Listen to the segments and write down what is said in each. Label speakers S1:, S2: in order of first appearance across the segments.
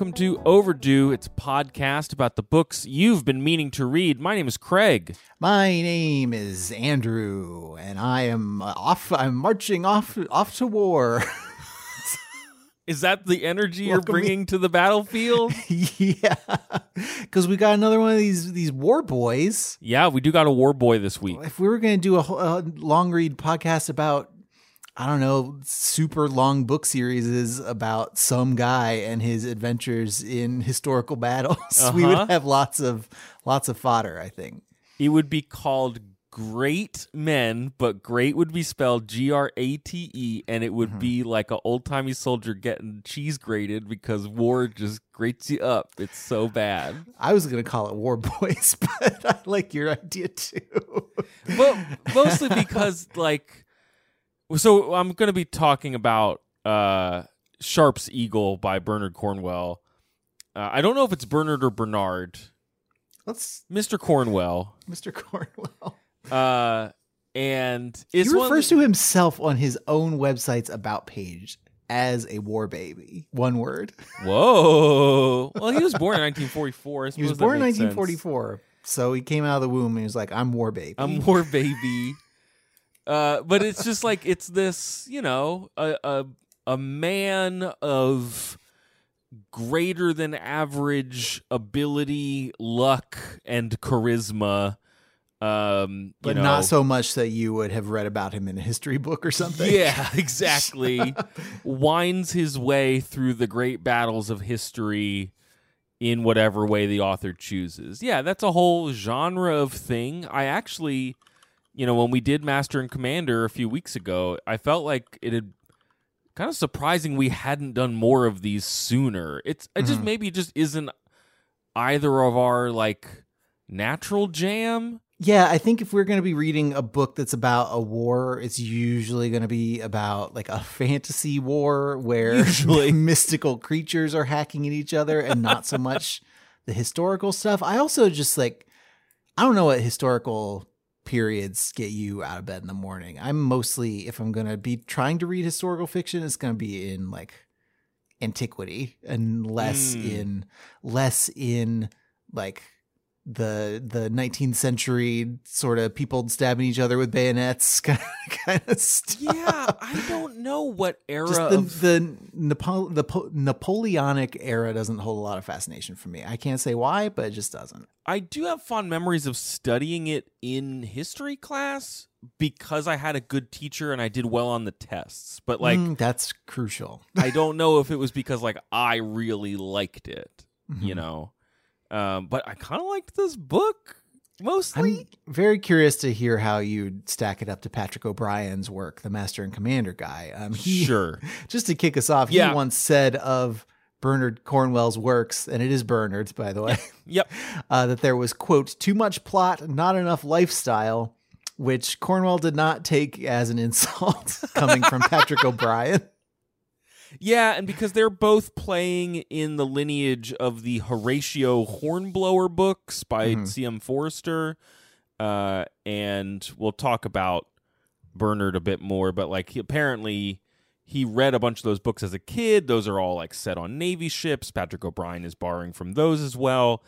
S1: Welcome to Overdue. It's a podcast about the books you've been meaning to read. My name is Craig.
S2: My name is Andrew, and I am off. I'm marching off off to war.
S1: Is that the energy you're
S2: Welcome me-
S1: bringing to the battlefield?
S2: yeah, because we got another one of these these war boys.
S1: yeah, we do got a war boy this week.
S2: If we were going to do a, a long read podcast about, I don't know, super long book series is about some guy and his adventures in historical battles, we
S1: Uh-huh.
S2: would have lots of lots of fodder. I think.
S1: It would be called Great Men, but great would be spelled G R A T E, and it would be like an old timey soldier getting cheese grated because war just grates you up. It's so bad.
S2: I was going to call it War Boys, but I like your idea too.
S1: but mostly because like so i'm going to be talking about uh sharpe's eagle by bernard cornwell uh, i don't know if it's bernard or bernard
S2: Let's,
S1: mr cornwell
S2: Mr. Cornwell.
S1: uh and
S2: He refers to himself on his own website's about page as a war baby. One word.
S1: whoa well he was born in 1944 I
S2: He was born in
S1: makes sense.
S2: 1944, so he came out of the womb and he was like, "I'm war baby."
S1: I'm war baby. Uh, but it's just like it's this, you know, a a, a man of greater than average ability, luck, and charisma. Um,
S2: but
S1: know,
S2: not so much that you would have read about him in a history book or something.
S1: Yeah, exactly. Winds his way through the great battles of history in whatever way the author chooses. Yeah, that's a whole genre of thing. I actually, you know, when we did Master and Commander a few weeks ago, I felt like it had kind of surprising we hadn't done more of these sooner. It's it just
S2: Mhm.
S1: maybe it just isn't either of our like natural jam.
S2: Yeah, I think if we're going to be reading a book that's about a war, it's usually going to be about like a fantasy war where
S1: Usually.
S2: mystical creatures are hacking at each other and not so much the historical stuff. I also just like I don't know what historical periods get you out of bed in the morning. I'm mostly if I'm going to be trying to read historical fiction, it's going to be in like antiquity and less
S1: Mm.
S2: in less in like the the 19th century sort of people stabbing each other with bayonets kind of, kind of stuff.
S1: Yeah, I don't know what era
S2: Just the
S1: of
S2: the, Napo- the po- Napoleonic era doesn't hold a lot of fascination for me. I can't say why, but it just doesn't.
S1: I do have fond memories of studying it in history class because I had a good teacher and I did well on the tests. But like
S2: Mm, that's crucial.
S1: I don't know if it was because like I really liked it, you
S2: Mhm.
S1: know. Um, but I kind of liked this book mostly.
S2: I'm very curious to hear how you stack it up to Patrick O'Brian's work, the Master and Commander guy. Um, he,
S1: sure.
S2: just to kick us off,
S1: Yeah.
S2: he once said of Bernard Cornwell's works, and it is Bernard's, by the way,
S1: Yep.
S2: uh, that there was, quote, too much plot, not enough lifestyle, which Cornwell did not take as an insult coming from Patrick O'Brian.
S1: Yeah, and because they're both playing in the lineage of the Horatio Hornblower books by
S2: Mhm.
S1: C.M. Forester, uh, and we'll talk about Bernard a bit more. But like, he, apparently, he read a bunch of those books as a kid. Those are all like set on Navy ships. Patrick O'Brian is borrowing from those as well.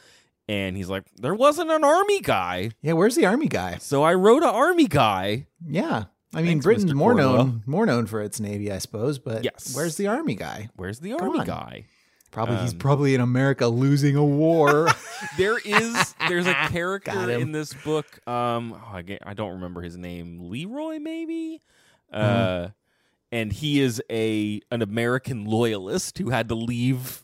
S1: And he's like, there wasn't an army guy,
S2: Yeah, where's the army guy?
S1: so I wrote an army guy.
S2: Yeah. I mean,
S1: Thanks,
S2: Britain's
S1: Mr.
S2: more
S1: Cornwell.
S2: known more known for its navy, I suppose. But
S1: Yes.
S2: where's the army guy?
S1: Where's the
S2: Come
S1: army
S2: on.
S1: guy?
S2: Probably he's
S1: Um,
S2: probably in America losing a war.
S1: there is there's a
S2: Got
S1: character
S2: him.
S1: in this book um oh, I, get- I don't remember his name leroy maybe uh
S2: Mm-hmm.
S1: and he is a an american loyalist who had to leave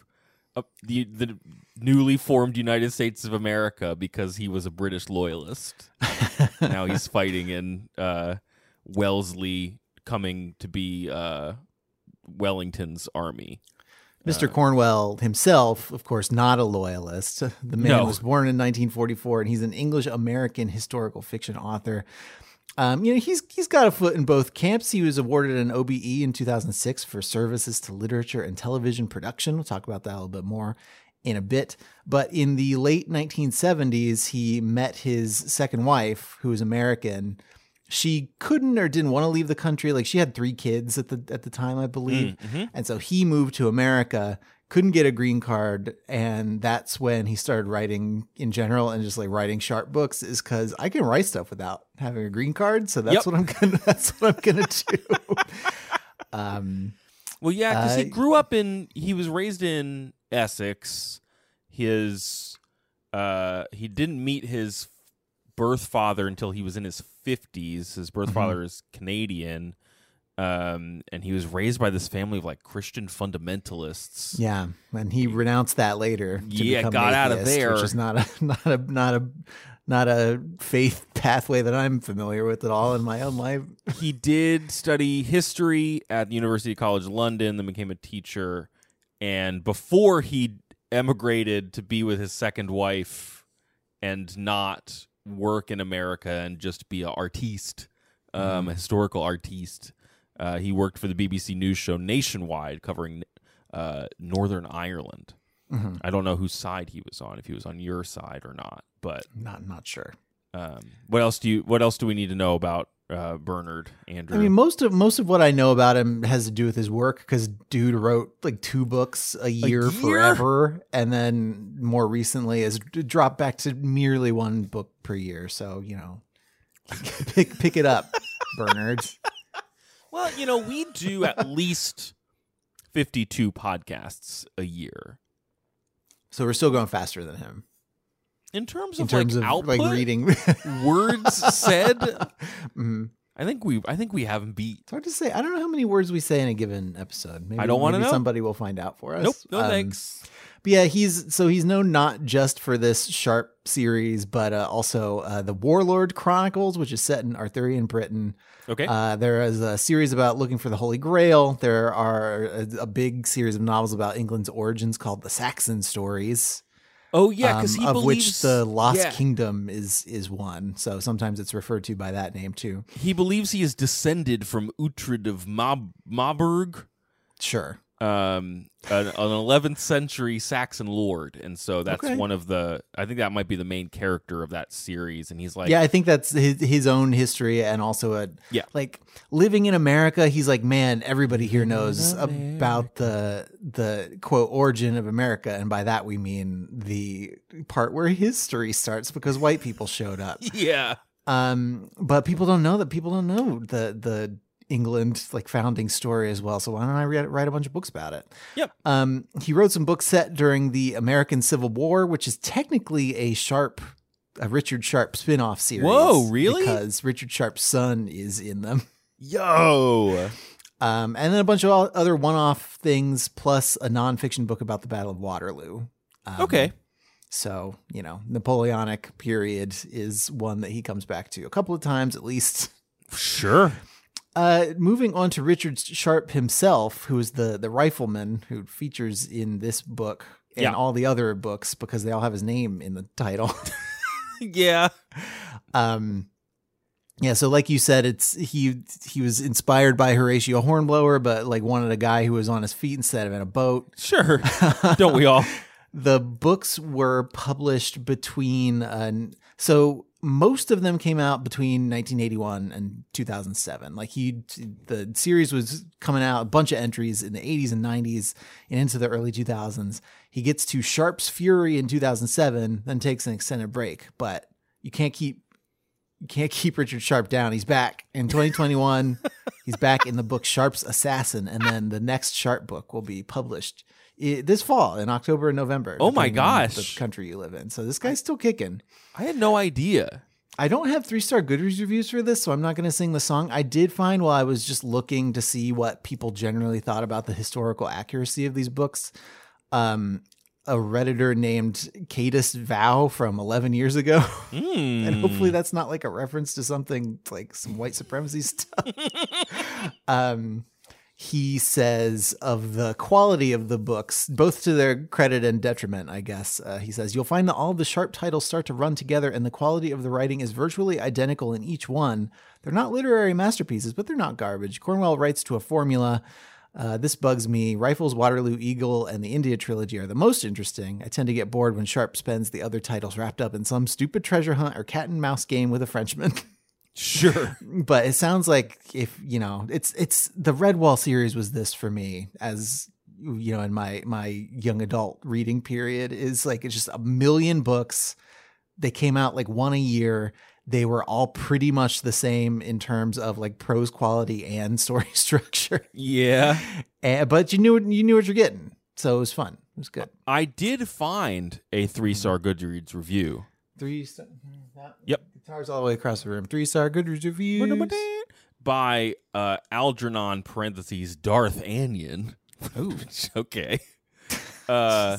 S1: uh, the the newly formed United States of America because he was a British loyalist. now he's fighting in uh, Wellesley, coming to be uh, Wellington's army.
S2: Mr. Cornwell himself, of course, not a loyalist. The man
S1: No.
S2: was born in 1944, and he's an English American historical fiction author. Um, you know, he's he's got a foot in both camps. He was awarded an OBE in 2006 for services to literature and television production. We'll talk about that a little bit more in a bit. But in the late 1970s, he met his second wife, who was American. She couldn't or didn't want to leave the country. Like she had three kids at the at the time, I believe. And so he moved to America, couldn't get a green card, and that's when he started writing in general and just like writing sharpe books is cuz I can write stuff without having a green card, so that's
S1: Yep.
S2: what I'm going to that's what I'm to do. um
S1: Well, yeah, because he
S2: Uh,
S1: grew up in. He was raised in Essex. His uh, he didn't meet his birth father until he was in his fifties. His birth
S2: Mhm.
S1: father is Canadian, um, and he was raised by this family of like Christian fundamentalists.
S2: yeah, and he renounced that later. To
S1: Yeah, got
S2: an
S1: out of there.
S2: which is not a not a not a not a faith pathway that I'm familiar with at all in my own life.
S1: he did study history at the University College London, then became a teacher. And before he emigrated to be with his second wife and not work in America and just be an artiste, um, a historical artiste, uh, he worked for the BBC News show Nationwide covering uh, Northern Ireland.
S2: Mhm.
S1: I don't know whose side he was on, if he was on your side or not. But
S2: Not not sure.
S1: um, what else do you? What else do we need to know about uh, Bernard Andrew?
S2: I mean, most of most of what I know about him has to do with his work because dude wrote like two books a year,
S1: year?
S2: forever, and then more recently has dropped back to merely one book per year. So you know, pick pick it up, Bernard.
S1: Well, you know, we do at least 52 podcasts a year.
S2: So we're still going faster than him
S1: In terms of in
S2: terms
S1: like
S2: of
S1: output,
S2: like reading.
S1: words said,
S2: Mhm.
S1: I think we I think we have him beat.
S2: It's hard to say. I don't know how many words we say in a given episode. Maybe,
S1: I don't wanna know.
S2: Somebody will find out for us.
S1: Nope, no
S2: Um,
S1: thanks.
S2: But yeah, he's so he's known not just for this Sharpe series, but uh, also uh, the Warlord Chronicles, which is set in Arthurian Britain.
S1: Okay.
S2: Uh, there is a series about looking for the Holy Grail. There are a, a big series of novels about England's origins called the Saxon Stories,
S1: oh yeah, because
S2: um,
S1: he
S2: of
S1: believes
S2: which the Lost
S1: yeah,
S2: Kingdom is is one. So sometimes it's referred to by that name too.
S1: He believes he is descended from Uhtred of Mob- Marburg,
S2: Sure.
S1: Um, an, an 11th century Saxon lord, and so that's
S2: Okay.
S1: one of the. I think that might be the main character of that series, and he's like,
S2: yeah, I think that's his, his own history and also a
S1: Yeah.
S2: like living in America. He's like, man, everybody here knows about the the quote origin of America, and by that we mean the part where history starts because white people showed up.
S1: yeah,
S2: Um, but people don't know that people don't know the the England like founding story as well. So why don't I read, write a bunch of books about it?
S1: Yep.
S2: Um, he wrote some books set during the American Civil War, which is technically a Sharpe, a Richard Sharpe spin-off series.
S1: Whoa, really?
S2: Because Richard Sharpe's son is in them.
S1: yo,
S2: Um, and then a bunch of other one-off things, plus a nonfiction book about the Battle of Waterloo. Um,
S1: okay,
S2: So, you know, Napoleonic period is one that he comes back to a couple of times at least.
S1: sure.
S2: Uh, moving on to Richard Sharpe himself, who is the the rifleman who features in this book and
S1: Yeah.
S2: all the other books because they all have his name in the title.
S1: Yeah,
S2: um, yeah, so like you said, it's he he was inspired by Horatio Hornblower, but like wanted a guy who was on his feet instead of in a boat.
S1: sure. Don't we all?
S2: the books were published between uh, so most of them came out between 1981 and 2007 like he the series was coming out a bunch of entries in the 80s and 90s and into the early 2000s he gets to sharpe's fury in 2007 then takes an extended break. But you can't keep you can't keep richard sharpe down. He's back in 2021 he's back in the book sharpe's assassin and then the next sharpe book will be published i- this fall in October and November.
S1: Oh my gosh.
S2: The country you live in. So this guy's still kicking.
S1: I had no idea.
S2: I don't have three star Goodreads reviews for this, so I'm not going to sing the song. I did find while I was just looking to see what people generally thought about the historical accuracy of these books, um, a redditor named Cadus Vow from 11 years ago, and
S1: Hmm.
S2: hopefully that's not like a reference to something like some white supremacy stuff. um, he says of the quality of the books, both to their credit and detriment, I guess. Uh, he says, You'll find that all the sharpe titles start to run together, and the quality of the writing is virtually identical in each one. They're not literary masterpieces, but they're not garbage. Cornwell writes to a formula. Uh, this bugs me. Rifles, Waterloo, Eagle, and the India trilogy are the most interesting. I tend to get bored when Sharpe spends the other titles wrapped up in some stupid treasure hunt or cat and mouse game with a Frenchman.
S1: Sure.
S2: but it sounds like if you know it's it's the redwall series was this for me as you know in my my young adult reading period is like it's just a million books they came out like one a year they were all pretty much the same in terms of like prose quality and story structure
S1: Yeah.
S2: and, but you knew you knew what you're getting so it was fun it was good
S1: I did find a three star Goodreads review.
S2: three star mm-hmm,
S1: Yep.
S2: Guitars all the way across the room three star good reviews
S1: By uh, Algernon parentheses Darth Anion.
S2: Ooh.
S1: okay. Uh,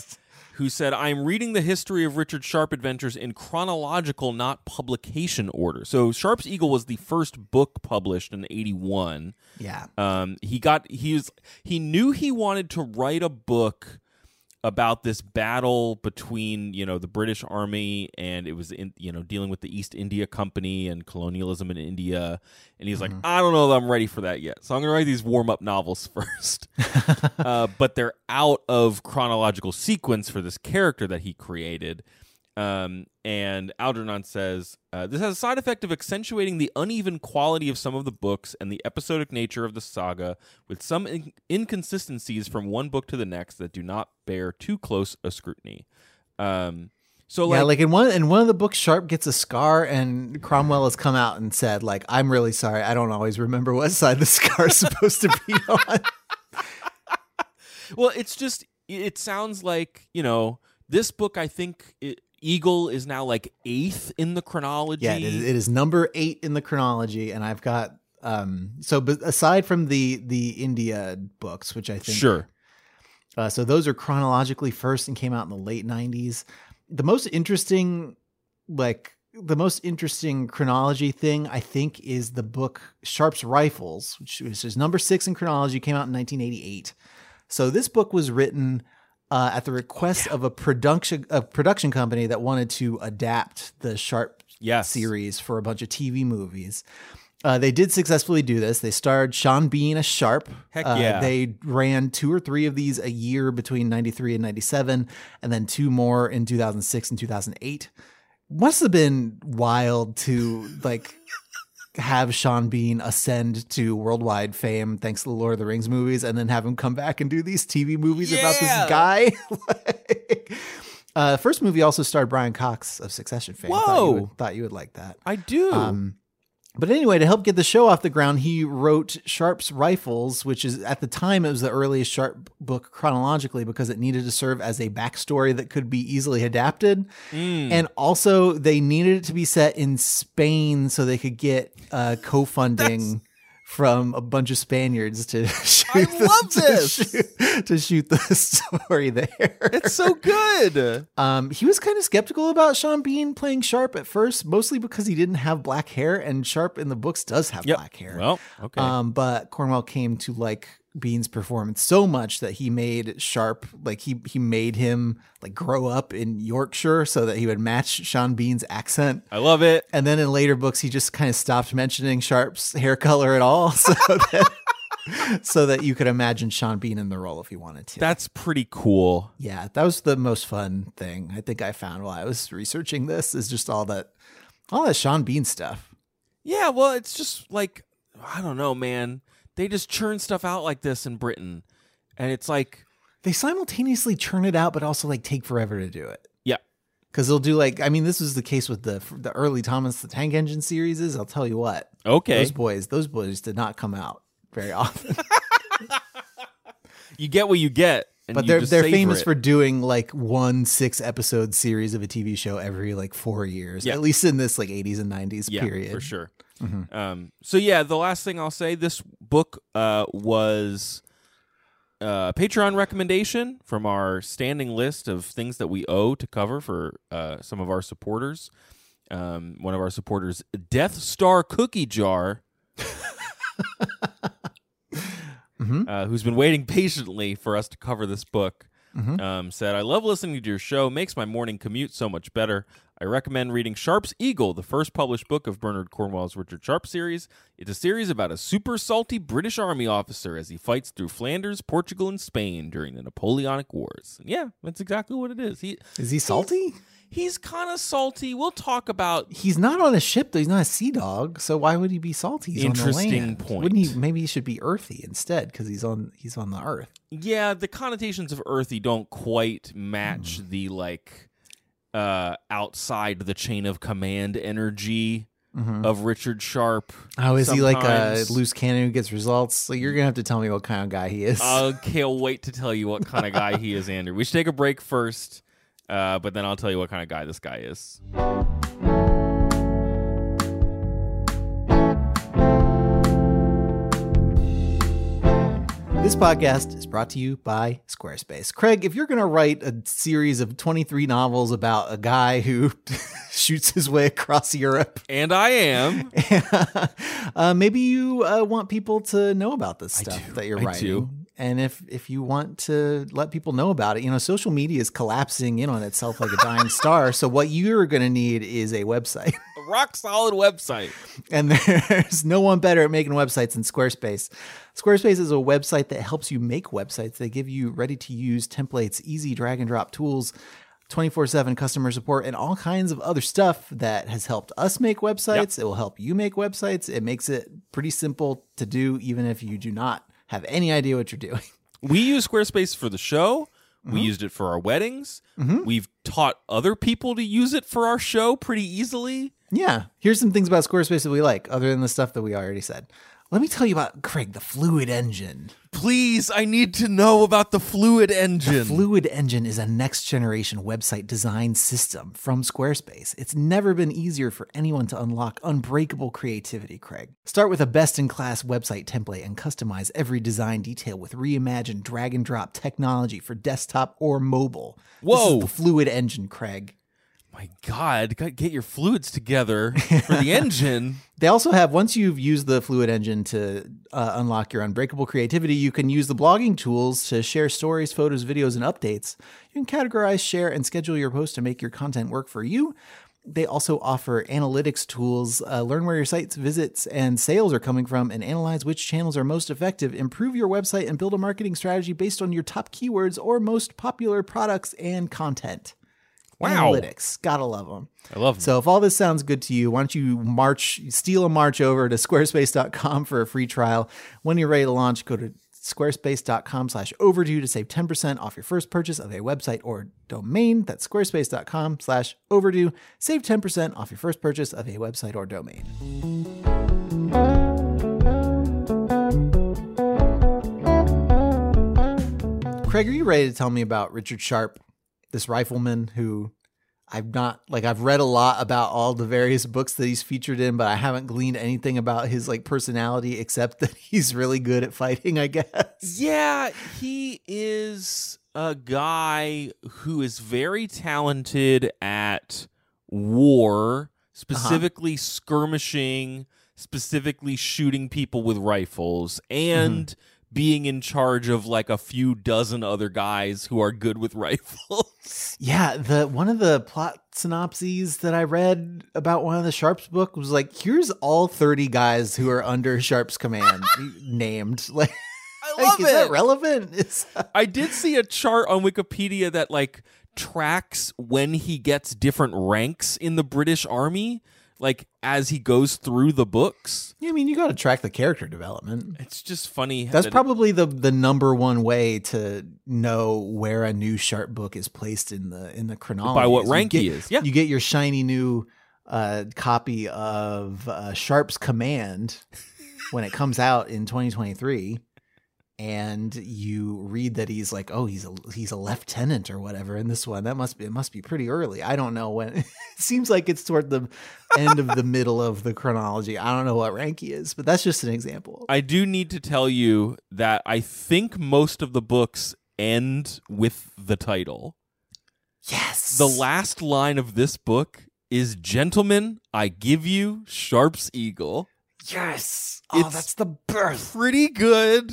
S1: who said, I'm reading the history of Richard Sharpe adventures in chronological, not publication order. So Sharpe's Eagle was the first book published in 81.
S2: yeah
S1: Um, he got he was he knew he wanted to write a book about this battle between you know the British Army and it was in you know dealing with the East India Company and colonialism in India, and he's like, I don't know that I'm ready for that yet, so I'm gonna write these warm up novels first. uh, but they're out of chronological sequence for this character that he created. Um, and Algernon says uh, this has a side effect of accentuating the uneven quality of some of the books and the episodic nature of the saga, with some in- inconsistencies from one book to the next that do not bear too close a scrutiny. Um, so
S2: yeah,
S1: like,
S2: like in one in one of the books, Sharpe gets a scar, and Cromwell has come out and said, like, I'm really sorry. I don't always remember what side the scar is supposed to be on.
S1: well, it's just it sounds like you know this book. I think it, Eagle is now like eighth in the chronology.
S2: Yeah, it is, it is number eight in the chronology, and I've got um. So, but aside from the the India books, which I think
S1: sure.
S2: Uh, so those are chronologically first and came out in the late 90s. The most interesting, like, the most interesting chronology thing, I think, is the book Sharpe's Rifles, which is number six in chronology, came out in 1988. So this book was written uh, at the request of a production a production company that wanted to adapt the Sharpe
S1: Yes.
S2: series for a bunch of TV movies. Uh, they did successfully do this. They starred Sean Bean as Sharpe.
S1: Heck
S2: Uh,
S1: yeah.
S2: They ran two or three of these a year between 93 and 97, and then two more in 2006 and 2008. Must have been wild to like have Sean Bean ascend to worldwide fame thanks to the Lord of the Rings movies, and then have him come back and do these TV movies about this guy. Like, uh, first movie also starred Brian Cox of Succession fame. Thought you
S1: Whoa.
S2: would, thought you would like that.
S1: I do.
S2: Um, but anyway, to help get the show off the ground, he wrote Sharpe's Rifles, which is at the time it was the earliest Sharpe book chronologically because it needed to serve as a backstory that could be easily adapted.
S1: Mm.
S2: And also, they needed it to be set in Spain so they could get uh, co-funding from a bunch of Spaniards to shoot the-
S1: love
S2: to
S1: this.
S2: shoot- to shoot the story there.
S1: it's so good.
S2: Um, he was kind of skeptical about Sean Bean playing Sharpe at first, mostly because he didn't have black hair, and Sharpe in the books does have
S1: Yep.
S2: black hair.
S1: Well, okay.
S2: Um, but Cornwell came to like Bean's performance so much that he made Sharpe like he he made him like grow up in Yorkshire so that he would match Sean Bean's accent.
S1: I love it.
S2: And then in later books, he just kind of stopped mentioning Sharpe's hair color at all, so that so that you could imagine Sean Bean in the role if he wanted to.
S1: That's pretty cool.
S2: Yeah, that was the most fun thing I think I found while I was researching this is just all that all that Sean Bean stuff.
S1: Yeah, well, it's just like I don't know, man. They just churn stuff out like this in Britain, and it's like,
S2: They simultaneously churn it out but also like take forever to do it.
S1: yeah,
S2: Cuz they'll do like I mean this was the case with the the early Thomas the Tank Engine series is I'll tell you what.
S1: okay.
S2: Those boys, those boys did not come out very often.
S1: you get what you get, and
S2: but
S1: you
S2: they're they're famous
S1: it.
S2: for doing like one 6 episode series of a TV show every like 4 years.
S1: Yeah.
S2: At least in this like 80s and 90s
S1: yeah,
S2: period.
S1: For sure. Um, so yeah, the last thing I'll say, this book uh, was uh, Patreon recommendation from our standing list of things that we owe to cover for uh, some of our supporters. Um, one of our supporters, Death Star Cookie Jar, uh, who's been waiting patiently for us to cover this book, um, said, I love listening to your show. Makes my morning commute so much better. I recommend reading Sharpe's Eagle, the first published book of Bernard Cornwell's Richard Sharpe series. It's a series about a super salty British Army officer as he fights through Flanders, Portugal, and Spain during the Napoleonic Wars. And yeah, that's exactly what it is. He
S2: Is he salty?
S1: he's kind of salty. We'll talk about
S2: He's not on a ship though. He's not a sea dog. So why would he be salty? He's
S1: Interesting
S2: on the land.
S1: point.
S2: Wouldn't he? Maybe he should be earthy instead because he's on he's on the earth.
S1: yeah, the connotations of earthy don't quite match
S2: Hmm.
S1: the like uh outside the chain of command energy of Richard Sharpe.
S2: Oh, is he like a loose cannon who gets results? So you're gonna have to tell me what kind of guy he is.
S1: I can't wait to tell you what kind of guy he is, Andrew. We should take a break first, uh, but then I'll tell you what kind of guy this guy is.
S2: This podcast is brought to you by Squarespace. Craig, if you're going to write a series of 23 novels about a guy who shoots his way across Europe,
S1: And I am.
S2: uh, maybe you uh, want people to know about this stuff
S1: do.
S2: that you're
S1: I
S2: writing.
S1: do.
S2: And if if you want to let people know about it, you know, social media is collapsing in on itself like a dying star. So what you're going to need is a website.
S1: Rock solid website.
S2: And there's no one better at making websites than Squarespace. Squarespace is a website that helps you make websites. They give you ready to use templates, easy drag and drop tools, 24 7 customer support, and all kinds of other stuff that has helped us make websites. It will help you make websites. It makes it pretty simple to do, even if you do not have any idea what you're doing.
S1: We use Squarespace for the show.
S2: Mm-hmm.
S1: We used it for our weddings. We've taught other people to use it for our show pretty easily.
S2: Yeah. Here's some things about Squarespace that we like, other than the stuff that we already said. Let me tell you about Craig, the Fluid Engine.
S1: Please, I need to know about the Fluid Engine.
S2: The fluid Engine is a next generation website design system from Squarespace. It's never been easier for anyone to unlock unbreakable creativity, Craig. Start with a best in class website template and customize every design detail with reimagined drag and drop technology for desktop or mobile. This
S1: Whoa.
S2: is the Fluid Engine, Craig.
S1: My God, get your fluids together for the engine.
S2: They also have, once you've used the Fluid Engine to uh, unlock your unbreakable creativity, you can use the blogging tools to share stories, photos, videos, and updates. You can categorize, share, and schedule your posts to make your content work for you. They also offer analytics tools, uh, learn where your site's visits and sales are coming from, and analyze which channels are most effective. Improve your website and build a marketing strategy based on your top keywords or most popular products and content.
S1: Wow.
S2: Analytics. Gotta love them.
S1: I love them.
S2: So if all this sounds good to you, why don't you march, steal a march over to squarespace.com for a free trial. When you're ready to launch, go to squarespace.com slash overdue to save 10% off your first purchase of a website or domain. That's squarespace.com slash overdue. Save 10% off your first purchase of a website or domain. Craig, are you ready to tell me about Richard Sharpe, this rifleman who I've not like I've read a lot about all the various books that he's featured in, but I haven't gleaned anything about his like personality except that he's really good at fighting, I guess.
S1: Yeah, he is a guy who is very talented at war, uh-huh. specifically skirmishing, specifically shooting people with rifles, and mm-hmm. Being in charge of like a few dozen other guys who are good with rifles.
S2: Yeah, the one of the plot synopses that I read about one of the Sharpes book was like, here's all 30 guys who are under Sharpe's command named. Like,
S1: I
S2: like,
S1: love
S2: is
S1: it.
S2: that relevant? Is
S1: I did see a chart on Wikipedia that like tracks when he gets different ranks in the British Army, like as he goes through the books.
S2: Yeah, I mean, you got to track the character development.
S1: It's just funny.
S2: That's
S1: that-
S2: probably the the number one way to know where a new Sharpe book is placed in the in the chronology.
S1: By what rank
S2: get-
S1: he is, yeah.
S2: you get your shiny new uh, copy of uh, Sharpe's Command when it comes out in 2023, and you read that he's like, oh, he's a he's a lieutenant or whatever in this one. That must be it must be pretty early. I don't know when. it seems like it's toward the end of the middle of the chronology. I don't know what rank he is, but that's just an example.
S1: I do need to tell you that I think most of the books end with the title.
S2: yes,
S1: The last line of this book is Gentlemen, I give you Sharpe's Eagle.
S2: yes. Oh,
S1: It's-
S2: that's the birth.
S1: Pretty good.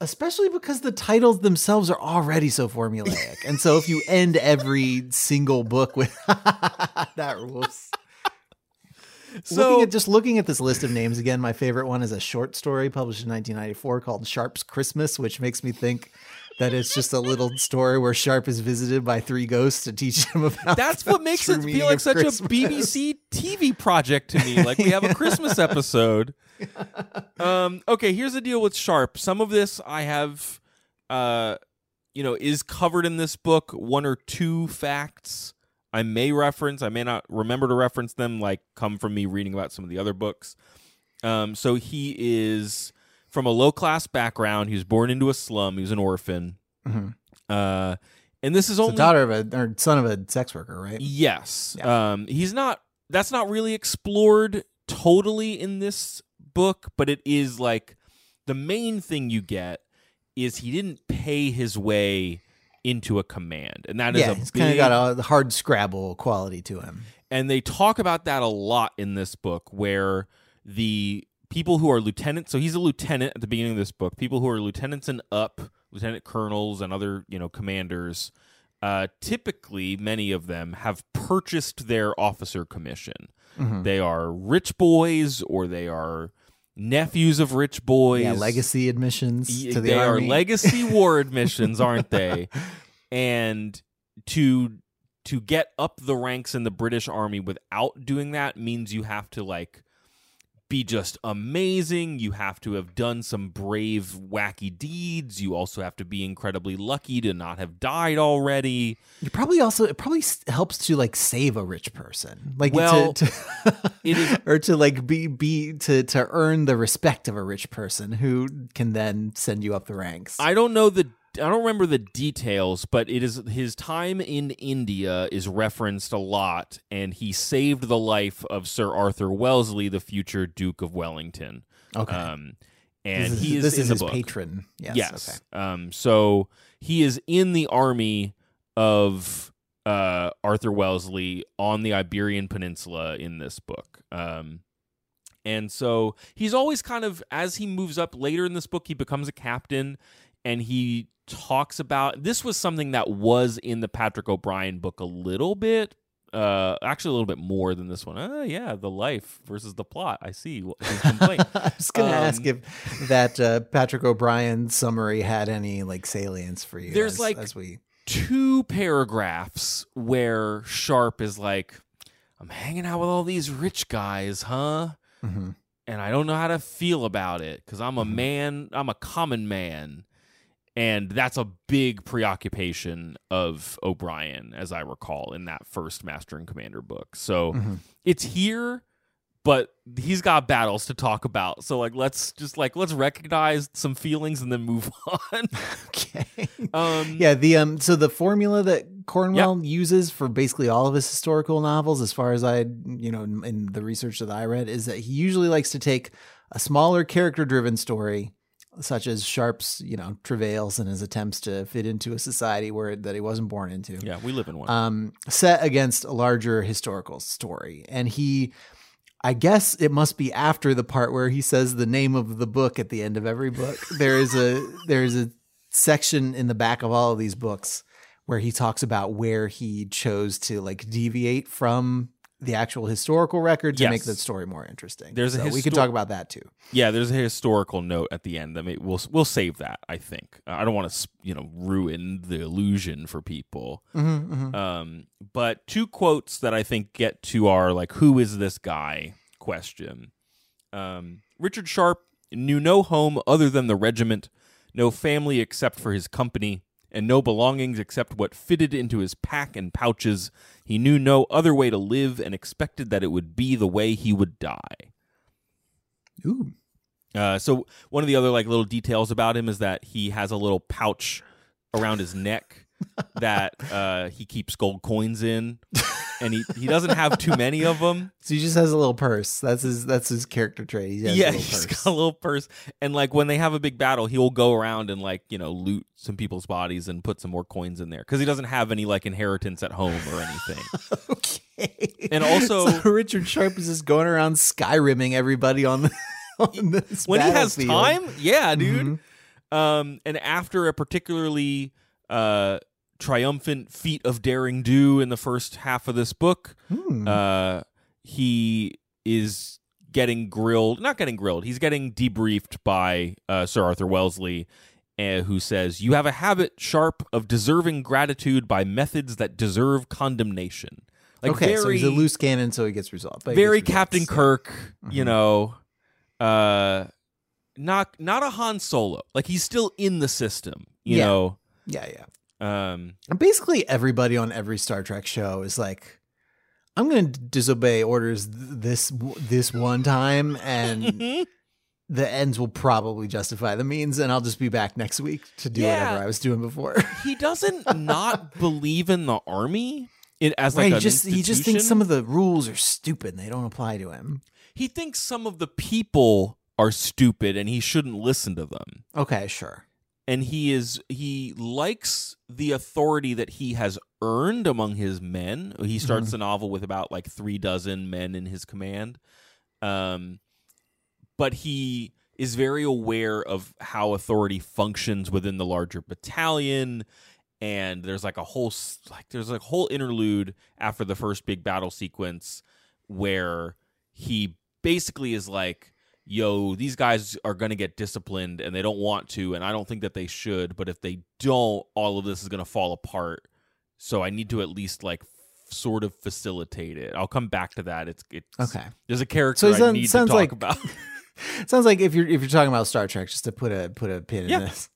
S2: Especially because the titles themselves are already so formulaic. and so if you end every single book with that rules.
S1: So
S2: looking at just looking at this list of names again, my favorite one is a short story published in 1994 called Sharpe's Christmas, which makes me think that it's just a little story where Sharpe is visited by three ghosts to teach him about.
S1: that's what makes it feel like such
S2: Christmas.
S1: a BBC TV project to me. Like we have a Christmas episode. Um, okay, here's the deal with Sharpe. Some of this I have, uh, you know, is covered in this book. One or two facts I may reference. I may not remember to reference them. Like come from me reading about some of the other books. Um, so he is from a low class background. He was born into a slum. He was an orphan.
S2: Mhm.
S1: Uh, and this is only
S2: the daughter of a or son of a sex worker, right?
S1: Yes. Um he's not that's not really explored totally in this book, but it is like the main thing you get is he didn't pay his way into a command. And that is
S2: yeah,
S1: a
S2: he's kind of got a hard Scrabble quality to him.
S1: and they talk about that a lot in this book where the people who are lieutenants so he's a lieutenant at the beginning of this book people who are lieutenants and up lieutenant colonels and other you know commanders uh, typically many of them have purchased their officer commission
S2: Mhm.
S1: they are rich boys or they are nephews of rich boys
S2: Yeah, legacy admissions
S1: Y-
S2: to the
S1: they
S2: army.
S1: are legacy war admissions, aren't they? And to to get up the ranks in the British Army without doing that means you have to like be just amazing. You have to have done some brave, wacky deeds. You also have to be incredibly lucky to not have died already.
S2: You probably also it probably helps to like save a rich person, like
S1: Well,
S2: to, to
S1: it is-
S2: or to like be be to to earn the respect of a rich person who can then send you up the ranks.
S1: I don't know the I don't remember the details, but it is his time in India is referenced a lot, and he saved the life of Sir Arthur Wellesley, the future Duke of Wellington.
S2: okay,
S1: Um, and
S2: this is,
S1: he is
S2: this
S1: in
S2: is
S1: the
S2: his
S1: book.
S2: patron. Yes.
S1: Yes. Um, so he is in the army of uh, Arthur Wellesley on the Iberian Peninsula in this book. Um, and so he's always kind of, as he moves up later in this book, he becomes a captain and he talks about this was something that was in the Patrick O'Brian book a little bit. Uh, actually, a little bit more than this one. Oh, yeah, the life versus the plot. I see what his complaint.
S2: I was going to
S1: Um,
S2: ask if that uh, Patrick O'Brian summary had any like salience for you.
S1: There's,
S2: as-
S1: like,
S2: as we
S1: two paragraphs where Sharpe is like, I'm hanging out with all these rich guys, huh?
S2: Mhm.
S1: And I don't know how to feel about it because I'm a
S2: Mm-hmm.
S1: man, I'm a common man. And that's a big preoccupation of O'Brian, as I recall, in that first Master and Commander book. So
S2: Mhm.
S1: it's here, but he's got battles to talk about. So like let's just like let's recognize some feelings and then move on.
S2: okay.
S1: um
S2: Yeah, the um so the formula that Cornwell uses for basically all of his historical novels as far as I you know in, in the research that I read is that he usually likes to take a smaller character driven story such as Sharpe's, you know, travails and his attempts to fit into a society where that he wasn't born into.
S1: Yeah, we live in one.
S2: Um set against a larger historical story. And he I guess it must be after the part where he says the name of the book at the end of every book. There is a there is a section in the back of all of these books where he talks about where he chose to like deviate from the actual historical record to make the story more interesting.
S1: There's a
S2: so we
S1: histo-
S2: talk about that too.
S1: Yeah, there's a historical note at the end. I mean, we'll we'll save that. I think I don't want to you know ruin the illusion for people.
S2: Mm-hmm,
S1: Um, but two quotes that I think get to our like who is this guy question. Um, Richard Sharpe knew no home other than the regiment, no family except for his company, and no belongings except what fitted into his pack and pouches. He knew no other way to live and expected that it would be the way he would die.
S2: Ooh.
S1: Uh, so one of the other like little details about him is that he has a little pouch around his neck that uh, he keeps gold coins in, and he, he doesn't have too many of them.
S2: So he just has a little purse. That's his that's his character trait. He has
S1: yeah,
S2: a little
S1: he's
S2: purse.
S1: got a little purse, and like when they have a big battle, he'll go around and like you know loot some people's bodies and put some more coins in there because he doesn't have any like inheritance at home or anything.
S2: okay.
S1: And also-
S2: So Richard Sharpe is just going around skyrimming everybody on the on this
S1: when he has time, yeah, dude.
S2: Mhm.
S1: Um, and after a particularly uh, triumphant feat of daring do in the first half of this book,
S2: Hmm.
S1: uh, he is getting grilled. Not getting grilled. He's getting debriefed by uh, Sir Arthur Wellesley, uh, who says, "You have a habit, Sharpe, of deserving gratitude by methods that deserve condemnation." Like
S2: okay,
S1: very,
S2: so he's a loose cannon, so he gets resolved. he
S1: very
S2: gets
S1: Captain
S2: results.
S1: Kirk, you
S2: Mhm.
S1: know, uh, not not a Han Solo. Like he's still in the system, you
S2: Yeah.
S1: know.
S2: Yeah, yeah.
S1: Um,
S2: basically, everybody on every Star Trek show is like, "I'm going to disobey orders th- this this one time, and the ends will probably justify the means, and I'll just be back next week to do
S1: Yeah.
S2: whatever I was doing before."
S1: he doesn't not believe in the army. It as like he
S2: Just he just thinks some of the rules are stupid; they don't apply to him.
S1: he thinks some of the people are stupid and he shouldn't listen to them.
S2: Okay, sure.
S1: And he is he likes the authority that he has earned among his men. He starts
S2: Mm-hmm.
S1: the novel with about like three dozen men in his command, um, but he is very aware of how authority functions within the larger battalion. And there's like a whole like there's a whole interlude after the first big battle sequence where he basically is like yo, these guys are going to get disciplined and they don't want to, and I don't think that they should. But if they don't, all of this is going to fall apart. So I need to at least like f- sort of facilitate it. I'll come back to that. It's it's
S2: Okay.
S1: There's a character
S2: So it
S1: I
S2: sounds-
S1: need to
S2: sounds
S1: talk
S2: like-
S1: about.
S2: Sounds like if you're if you're talking about Star Trek, just to put a put a pin
S1: Yeah.
S2: in this,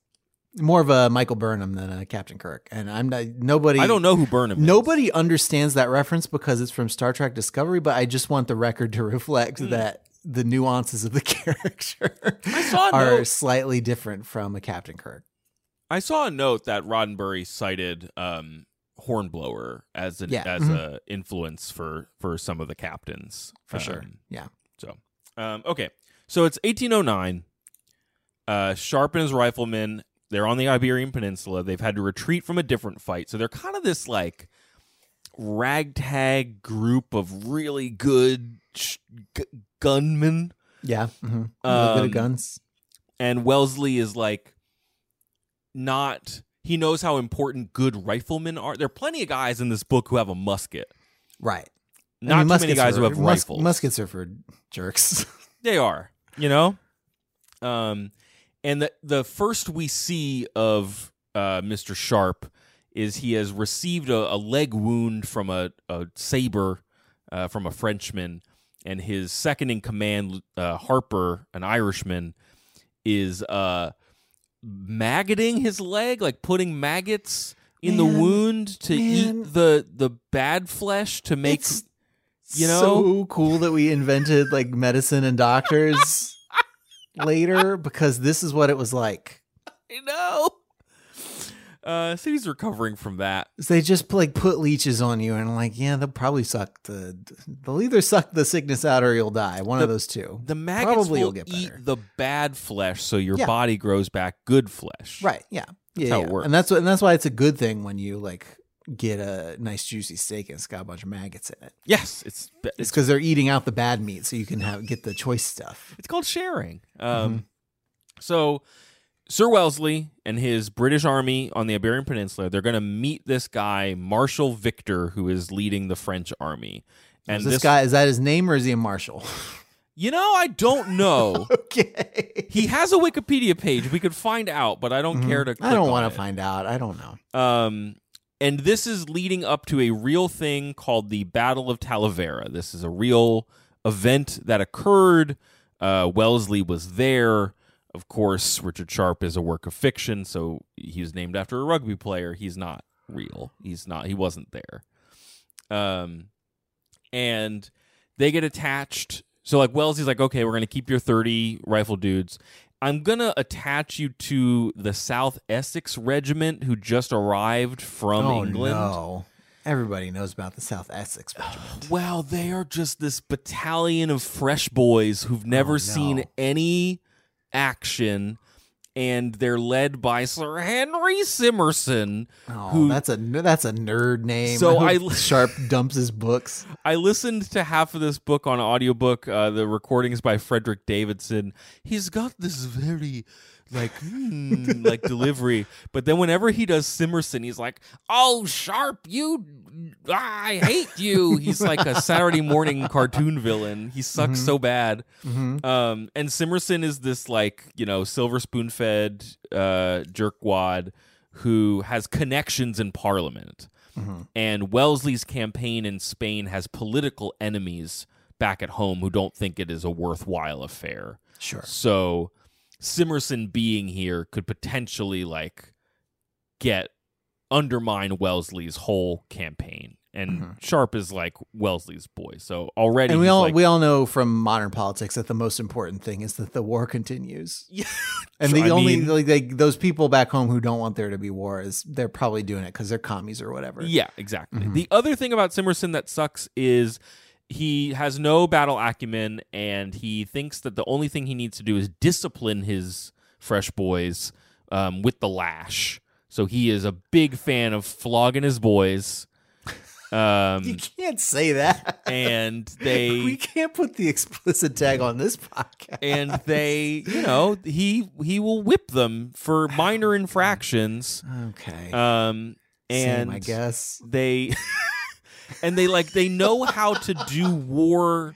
S2: more of a Michael Burnham than a Captain Kirk, and I'm not nobody.
S1: I don't know who Burnham. is.
S2: Nobody understands that reference because it's from Star Trek Discovery, but I just want the record to reflect mm. that the nuances of the character are
S1: note.
S2: slightly different from a Captain Kirk.
S1: I saw a note that Roddenberry cited um, Hornblower as an
S2: Yeah.
S1: as
S2: Mhm.
S1: a influence for for some of the captains
S2: For sure.
S1: Um,
S2: Yeah.
S1: So, um, okay. So it's 1809. Uh, Sharpe and his riflemen, they're on the Iberian Peninsula. They've had to retreat from a different fight. So they're kind of this like ragtag group of really good sh- g- gunmen.
S2: Yeah. Mm-hmm. a bit
S1: Um,
S2: of guns.
S1: And Wellesley is like not. He knows how important good riflemen are. There are plenty of guys in this book who have a musket.
S2: Right. I
S1: Not
S2: mean,
S1: too many guys
S2: are-
S1: who have
S2: mus-
S1: rifles.
S2: Muskets are for jerks.
S1: They are, you know. Um, and the the first we see of uh, Mister Sharpe is he has received a, a leg wound from a, a saber uh, from a Frenchman, and his second in command, uh, Harper, an Irishman, is uh, maggoting his leg, like putting maggots in the wound to
S2: man.
S1: eat the the bad flesh to make.
S2: It's
S1: you know?
S2: so cool that we invented like medicine and doctors later because this is what it was like.
S1: I know. Uh, so he's recovering from that.
S2: So they just like put leeches on you and like, yeah, they'll probably suck the they'll either suck the sickness out or you'll die. One of those two.
S1: The maggots
S2: Probably
S1: will
S2: get
S1: eat
S2: better.
S1: the bad flesh, so your
S2: Yeah.
S1: body grows back good flesh.
S2: Right. Yeah. Yeah.
S1: how it works.
S2: And that's what and that's why it's a good thing when you like get a nice juicy steak and it's got a bunch of maggots in it.
S1: Yes, it's
S2: It's
S1: it's
S2: because they're eating out the bad meat so you can have get the choice stuff.
S1: it's called sharing. Um,
S2: Mm-hmm.
S1: so Sir Wellesley and his British army on the Iberian Peninsula, they're going to meet this guy Marshal Victor, who is leading the French army. And
S2: is this, guy is that his name or is he a marshal?
S1: you know, I don't know.
S2: okay.
S1: he has a Wikipedia page. We could find out, but I don't care to.
S2: Mm-hmm. I don't
S1: want
S2: want to find out. I don't know.
S1: Um, and this is leading up to a real thing called the Battle of Talavera. This is a real event that occurred. Uh, Wellesley was there. Of course, Richard Sharpe is a work of fiction, so he was named after a rugby player. He's not real. He's not. He wasn't there. Um, and they get attached so like Wellesley's like, okay, we're gonna keep your thirty rifle dudes. I'm gonna attach you to the South Essex Regiment, who just arrived from
S2: oh
S1: England.
S2: no! Everybody knows about the South Essex Regiment.
S1: Well, they are just this battalion of fresh boys who've never
S2: Oh,
S1: seen any action, and they're led by Sir Henry Simmerson.
S2: Oh,
S1: who
S2: that's a that's a nerd name.
S1: So
S2: I
S1: I-
S2: Sharpe dumps his books.
S1: I listened to half of this book on audiobook. Uh, the recordings by Frederick Davidson. He's got this very like hmm, like delivery, but then whenever he does Simmerson, he's like, "Oh, sharpe, you, I hate you." He's like a Saturday morning cartoon villain. He sucks so bad.
S2: Mhm.
S1: Um, and Simmerson is this like you know silver spoon fed uh, jerkwad who has connections in Parliament,
S2: Mhm.
S1: and Wellesley's campaign in Spain has political enemies back at home who don't think it is a worthwhile affair.
S2: Sure.
S1: So Simmerson being here could potentially like get undermine Wellesley's whole campaign. And Sharpe is like Wellesley's boy. So already
S2: Mm-hmm. And we all
S1: like,
S2: we all know from modern politics that the most important thing is that the war continues.
S1: Yeah.
S2: And the
S1: I
S2: only
S1: mean-
S2: like, those people back home who don't want there to be war is they're probably doing it because they're commies or whatever.
S1: Yeah, exactly.
S2: Mhm.
S1: The other thing about Simmerson that sucks is he has no battle acumen and he thinks that the only thing he needs to do is discipline his fresh boys um, with the lash. So he is a big fan of flogging his boys.
S2: You
S1: Um,
S2: can't say that.
S1: and they
S2: we can't put the explicit tag on this podcast.
S1: and they you know he he will whip them for minor infractions
S2: okay.
S1: um and
S2: Same, I guess.
S1: they and they like they know how to do war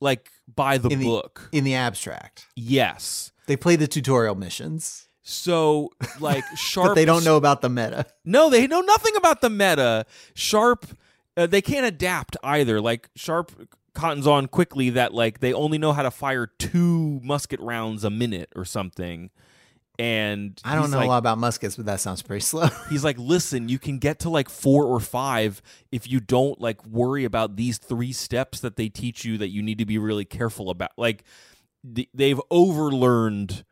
S1: like by the
S2: In the-
S1: book.
S2: In the abstract,
S1: yes.
S2: They play the tutorial missions,
S1: so like sharpe
S2: but they don't know about the meta.
S1: no they know nothing about the meta. Sharpe uh, they can't adapt either. Like sharpe cottons on quickly that like they only know how to fire two musket rounds a minute or something and
S2: I don't know
S1: like,
S2: a lot about muskets, but that sounds pretty slow.
S1: He's like, listen, you can get to like four or five if you don't like worry about these three steps that they teach you that you need to be really careful about. Like th- they've overlearned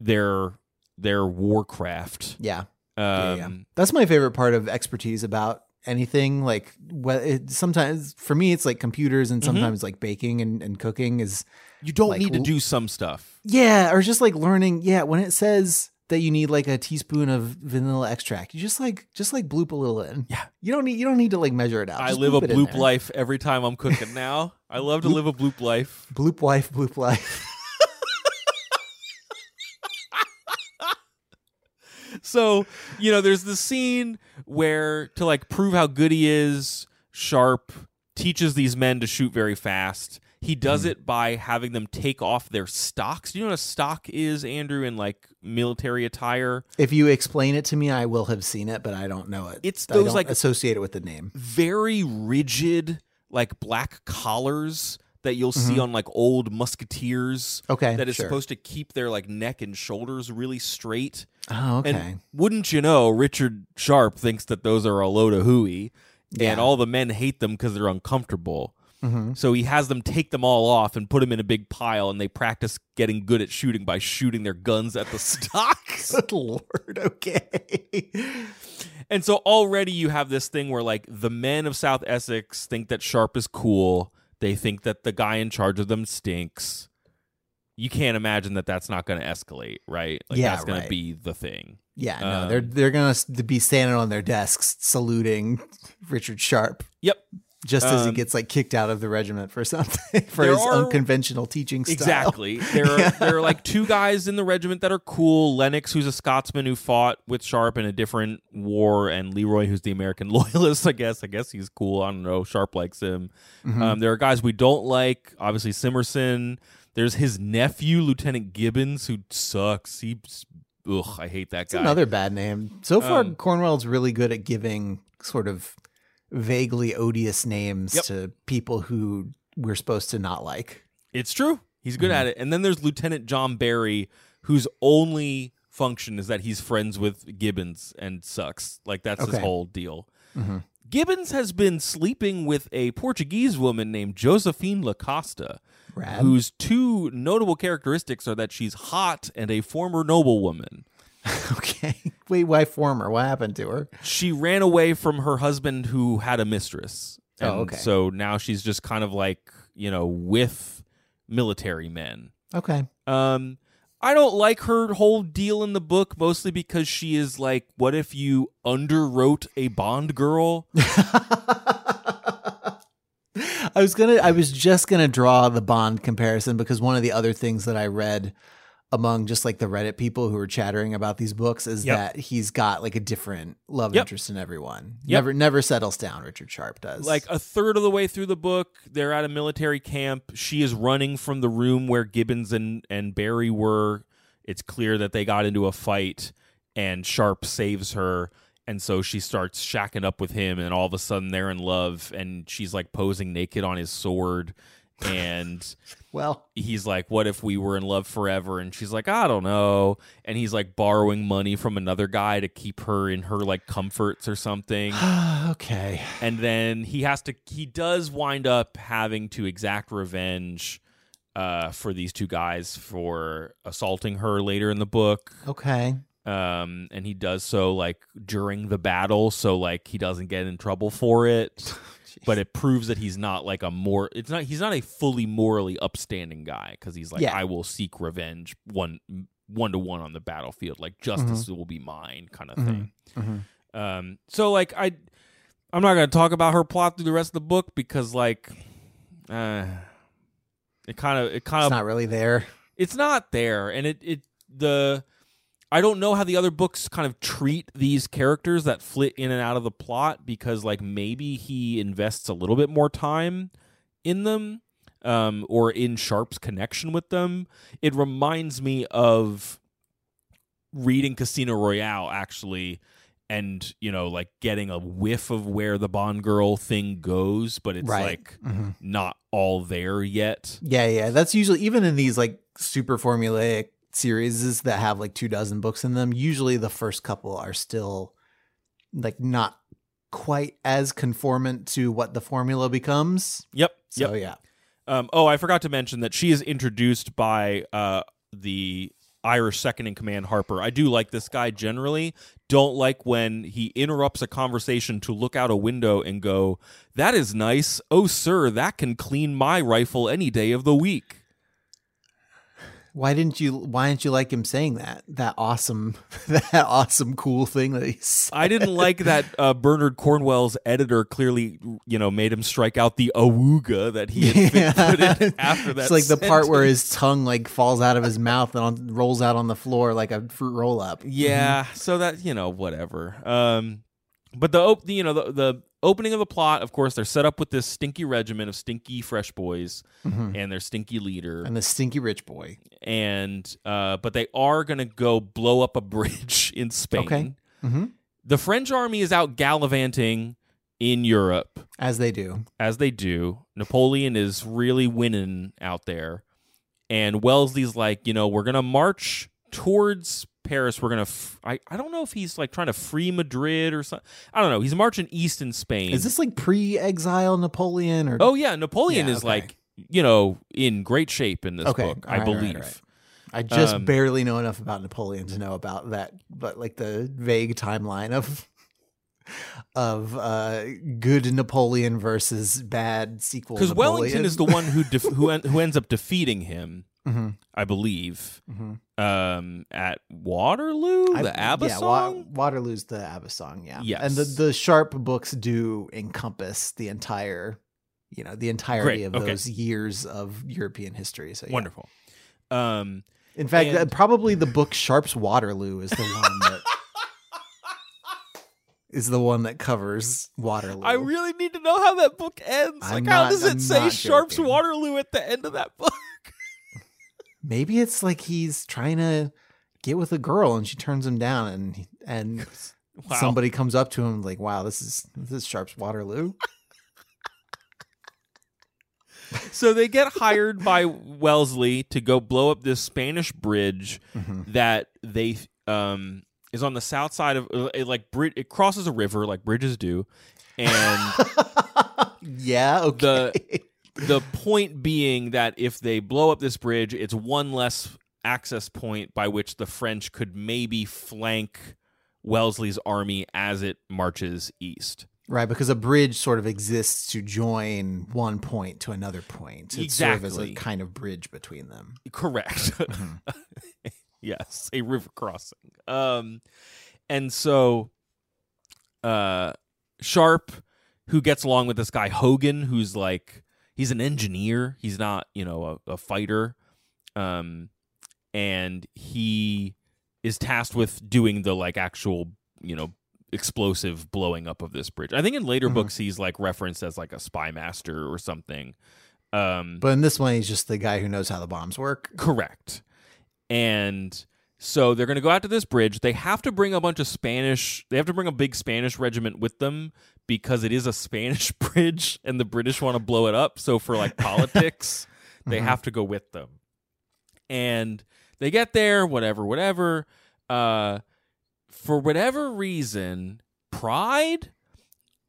S1: their their warcraft.
S2: yeah.
S1: Um,
S2: yeah, yeah. That's my favorite part of expertise about anything. Like, what it, sometimes for me, it's like computers, and mm-hmm. sometimes like baking and, and cooking is
S1: You don't
S2: Like,
S1: need to do some stuff.
S2: yeah, or just like learning. Yeah, when it says that you need like a teaspoon of vanilla extract, you just like just like bloop a little in.
S1: Yeah.
S2: you don't need you don't need to like measure it out.
S1: I
S2: Just
S1: live a
S2: bloop in
S1: bloop life every time I'm cooking now. I love to live a bloop life.
S2: Bloop life, bloop life.
S1: so you know there's the scene where to like prove how good he is sharpe teaches these men to shoot very fast he does hmm. it by having them take off their stocks do you know what a stock is andrew in like military attire
S2: if you explain it to me, I will have seen it, but I don't know it.
S1: It's those, like-
S2: associate it with the name.
S1: very rigid like black collars that you'll see on like old musketeers
S2: Okay,
S1: that is
S2: sure.
S1: supposed to keep their like neck and shoulders really straight
S2: Oh, okay.
S1: And wouldn't you know, Richard Sharpe thinks that those are a load of hooey,
S2: Yeah.
S1: and all the men hate them because they're uncomfortable.
S2: Mhm.
S1: So he has them take them all off and put them in a big pile, and they practice getting good at shooting by shooting their guns at the stocks.
S2: Good lord. Okay.
S1: and so already you have this thing where like the men of South Essex think that Sharpe is cool. They think that the guy in charge of them stinks. You can't imagine that that's not going to escalate, right? Like
S2: Yeah,
S1: that's going
S2: right.
S1: to be the thing.
S2: Yeah, no,
S1: Um,
S2: they're they're gonna be standing on their desks saluting Richard Sharpe
S1: Yep.
S2: Just as he
S1: Um,
S2: gets like kicked out of the regiment for something for his
S1: are-
S2: unconventional teaching style.
S1: Exactly. There are there are like two guys in the regiment that are cool. Lennox, who's a Scotsman who fought with Sharpe in a different war, and Leroy, who's the American loyalist. I guess. I guess he's cool. I don't know. Sharpe likes him.
S2: Mm-hmm.
S1: Um, there are guys we don't like. Obviously, Simmerson. There's his nephew, Lieutenant Gibbons, who sucks. He, ugh, I hate that
S2: It's
S1: guy.
S2: another bad name. So far,
S1: Um,
S2: Cornwell's really good at giving sort of vaguely odious names
S1: Yep.
S2: to people who we're supposed to not like.
S1: It's true. He's
S2: Mm-hmm.
S1: good at it. And then there's Lieutenant John Barry, whose only function is that he's friends with Gibbons and sucks. Like that's his whole deal.
S2: Mhm.
S1: Gibbons has been sleeping with a Portuguese woman named Josephine Lacosta.
S2: Rad.
S1: whose two notable characteristics are that she's hot and a former noblewoman.
S2: okay. Wait, why former? What happened to her?
S1: She ran away from her husband who had a mistress.
S2: Oh, okay.
S1: So now she's just kind of like, you know, with military men.
S2: Okay.
S1: Um, I don't like her whole deal in the book, mostly because she is like, what if you underwrote a Bond girl?
S2: I was gonna I was just gonna draw the Bond comparison because one of the other things that I read among just like the Reddit people who are chattering about these books is
S1: Yep.
S2: that he's got like a different love
S1: Yep.
S2: interest in everyone.
S1: Yep.
S2: Never never settles down, Richard Sharpe does.
S1: Like a third of the way through the book, they're at a military camp. She is running from the room where Gibbons and, and Barry were. It's clear that they got into a fight, and Sharpe saves her. And so she starts shacking up with him, and all of a sudden they're in love, and she's like posing naked on his sword. And
S2: well,
S1: he's like, What if we were in love forever? And she's like, I don't know. And he's like borrowing money from another guy to keep her in her like comforts or something
S2: okay.
S1: and then he has to he does wind up having to exact revenge uh, for these two guys for assaulting her later in the book
S2: Okay.
S1: um, and he does so like during the battle so like he doesn't get in trouble for it but it proves that he's not like a more it's not he's not a fully morally upstanding guy because he's like
S2: Yeah.
S1: i will seek revenge one one to one on the battlefield like justice will be mine kind of thing
S2: Mhm.
S1: um, so like I, I'm not gonna talk about her plot through the rest of the book because like, uh, it kind of it kind of
S2: not really there.
S1: it's not there, and it it the I don't know how the other books kind of treat these characters that flit in and out of the plot because like maybe he invests a little bit more time in them um, or in Sharpe's connection with them. It reminds me of reading Casino Royale actually and you know like getting a whiff of where the Bond girl thing goes but it's
S2: Right.
S1: like
S2: Mhm.
S1: not all there yet.
S2: Yeah, yeah. That's usually even in these like super formulaic series that have like two dozen books in them, usually the first couple are still like not quite as conformant to what the formula becomes.
S1: Yep.
S2: So
S1: yep.
S2: yeah.
S1: Um, oh, I forgot to mention that she is introduced by uh, the Irish second in command, Harper. I do like this guy generally. Don't like when he interrupts a conversation to look out a window and go, That is nice. Oh, sir, that can clean my rifle any day of the week.
S2: Why didn't you why didn't you like him saying that? That awesome that awesome cool thing that he said.
S1: I didn't like that uh, Bernard Cornwell's editor clearly, you know, made him strike out the awooga that he had put in after that.
S2: It's like the part where his tongue like falls out of his mouth and on, rolls out on the floor like a fruit roll up.
S1: Yeah, so that you know, whatever. Um, but the you know the the opening of the plot, of course, they're set up with this stinky regiment of stinky fresh boys and their stinky leader,
S2: And the stinky rich boy.
S1: and uh, but they are gonna go blow up a bridge in Spain.
S2: Okay. Mhm.
S1: The French army is out gallivanting in Europe
S2: As they do.
S1: as they do. Napoleon is really winning out there. And Wellesley's like, you know, we're going to march towards Paris. We're going to, f- I, I don't know if he's like trying to free Madrid or something. I don't know. He's marching east in Spain.
S2: Is this like pre-exile Napoleon or
S1: Oh, yeah. Napoleon
S2: Yeah,
S1: is
S2: okay.
S1: like, you know, in great shape in this
S2: Okay,
S1: book,
S2: all
S1: I
S2: right, right,
S1: believe.
S2: all right. I just
S1: Um,
S2: barely know enough about Napoleon to know about that, but like the vague timeline of of uh good Napoleon versus bad sequel.
S1: Because Wellington is the one who def- who en- who ends up defeating him,
S2: Mhm,
S1: I believe,
S2: mhm.
S1: um, at Waterloo,
S2: I-
S1: the ABBA
S2: yeah, Wa-
S1: song.
S2: Waterloo's the ABBA song, yeah.
S1: Yes.
S2: and the the Sharpe books do encompass the entire, you know, the entirety
S1: Great,
S2: of
S1: okay.
S2: those years of European history. So yeah.
S1: Wonderful. Um,
S2: In fact,
S1: And-
S2: uh, probably the book Sharpe's Waterloo is the one that is the one that covers Waterloo.
S1: I really need to know how that book ends.
S2: I'm
S1: like, how does it
S2: I'm
S1: say
S2: not
S1: Sharpe's
S2: joking.
S1: Waterloo at the end of that book?
S2: Maybe it's like he's trying to get with a girl and she turns him down and and
S1: Wow.
S2: somebody comes up to him like, "Wow, this is this is Sharpe's Waterloo."
S1: So they get hired by Wellesley to go blow up this Spanish bridge
S2: Mhm.
S1: that they um is on the south side of uh, it, like. It crosses a river like bridges do, and
S2: yeah, okay.
S1: the point being that if they blow up this bridge, it's one less access point by which the French could maybe flank Wellesley's army as it marches east.
S2: Right, because a bridge sort of exists to join one point to another point. It's sort of as a kind of bridge between them.
S1: Correct.
S2: Mhm.
S1: yes, a river crossing. Um, and so, uh, Sharpe, who gets along with this guy Hogan, who's like he's an engineer. He's not, you know, a, a fighter. Um, and he is tasked with doing the like actual, you know, explosive blowing up of this bridge. I think in later
S2: Mhm.
S1: books he's like referenced as like a spy master or something. Um,
S2: But in this one, he's just the guy who knows how the bombs work.
S1: Correct. And so they're going to go out to this bridge. They have to bring a bunch of Spanish, they have to bring a big Spanish regiment with them because it is a Spanish bridge and the British want to blow it up. So for like politics, they
S2: Mhm.
S1: have to go with them. And they get there, whatever, whatever. Uh, for whatever reason, pride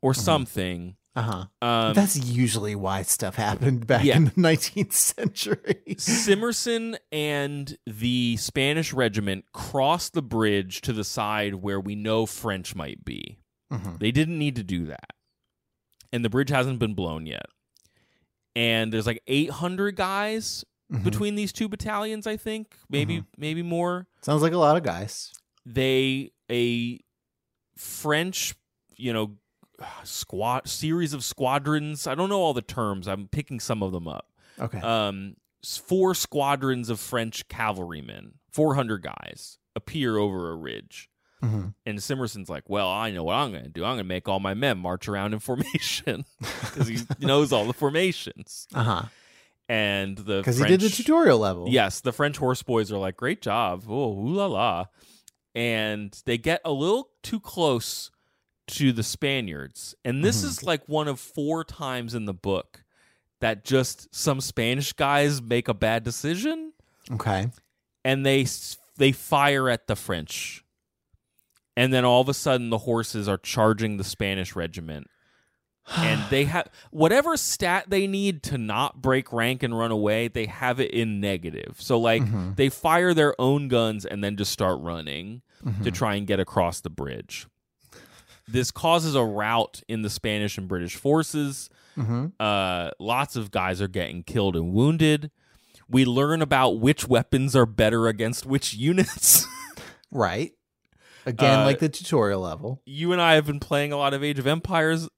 S1: or something.
S2: Uh huh.
S1: Um,
S2: That's usually why stuff happened back
S1: Yeah.
S2: in the 19th century.
S1: Simmerson and the Spanish regiment cross the bridge to the side where we know French might be.
S2: Mhm.
S1: They didn't need to do that. And the bridge hasn't been blown yet. And there's like 800 guys
S2: Mhm.
S1: between these two battalions, I think. Maybe maybe more.
S2: Sounds like a lot of guys.
S1: They a French, you know, squad series of squadrons. I don't know all the terms. I'm picking some of them up.
S2: Okay.
S1: um, four squadrons of French cavalrymen, 400 guys, appear over a ridge.
S2: Mhm.
S1: And Simmerson's like, well, I know what I'm going to do. I'm going to make all my men march around in formation because he knows all the formations.
S2: Uh huh.
S1: And the
S2: Because he did the tutorial level.
S1: Yes, the French horse boys are like, great job. Oh, ooh la la. And they get a little too close to the Spaniards. And this
S2: Mhm.
S1: is like one of four times in the book that just some Spanish guys make a bad decision
S2: Okay.
S1: and they they fire at the French. And then all of a sudden the horses are charging the Spanish regiment and they have whatever stat they need to not break rank and run away they have it in negative so like
S2: Mhm.
S1: they fire their own guns and then just start running to
S2: Mhm.
S1: try and get across the bridge this causes a rout in the spanish and british forces
S2: Mhm.
S1: uh, lots of guys are getting killed and wounded we learn about which weapons are better against which units
S2: Right. Again,
S1: Uh,
S2: like the tutorial level.
S1: you and I have been playing a lot of Age of Empires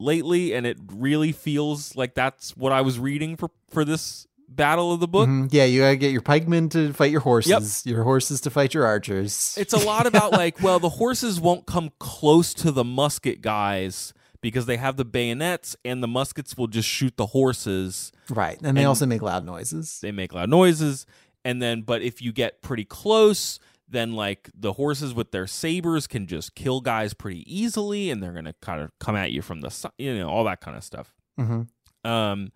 S1: lately, and it really feels like that's what I was reading for for this battle of the book.
S2: Mhm. Yeah, you gotta get your pikemen to fight your horses, your horses to fight your archers.
S1: It's a lot about like, well, the horses won't come close to the musket guys because they have the bayonets, and the muskets will just shoot the horses.
S2: right, and they also make loud noises.
S1: They make loud noises, and then, but if you get pretty close. Then, like the horses with their sabers can just kill guys pretty easily, and they're gonna kind of come at you from the side, you know, all that kind of stuff.
S2: hmm
S1: um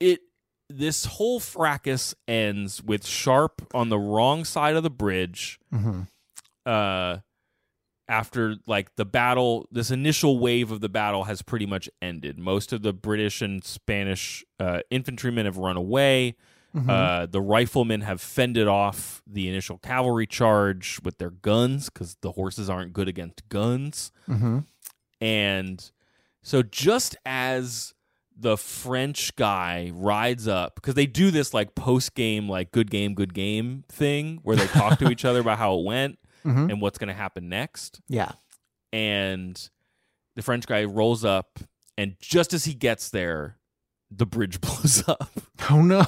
S1: it this whole fracas ends with sharpe on the wrong side of the bridge
S2: hmm
S1: uh after like the battle this initial wave of the battle has pretty much ended. Most of the british and spanish uh, infantrymen have run away
S2: hmm
S1: uh, the riflemen have fended off the initial cavalry charge with their guns because the horses aren't good against guns
S2: hmm
S1: and so just as the French guy rides up, because they do this like post game, like good game, good game thing where they talk to each other about how it went
S2: hmm
S1: and what's going to happen next.
S2: Yeah.
S1: And the French guy rolls up, and just as he gets there, the bridge blows up.
S2: Oh no.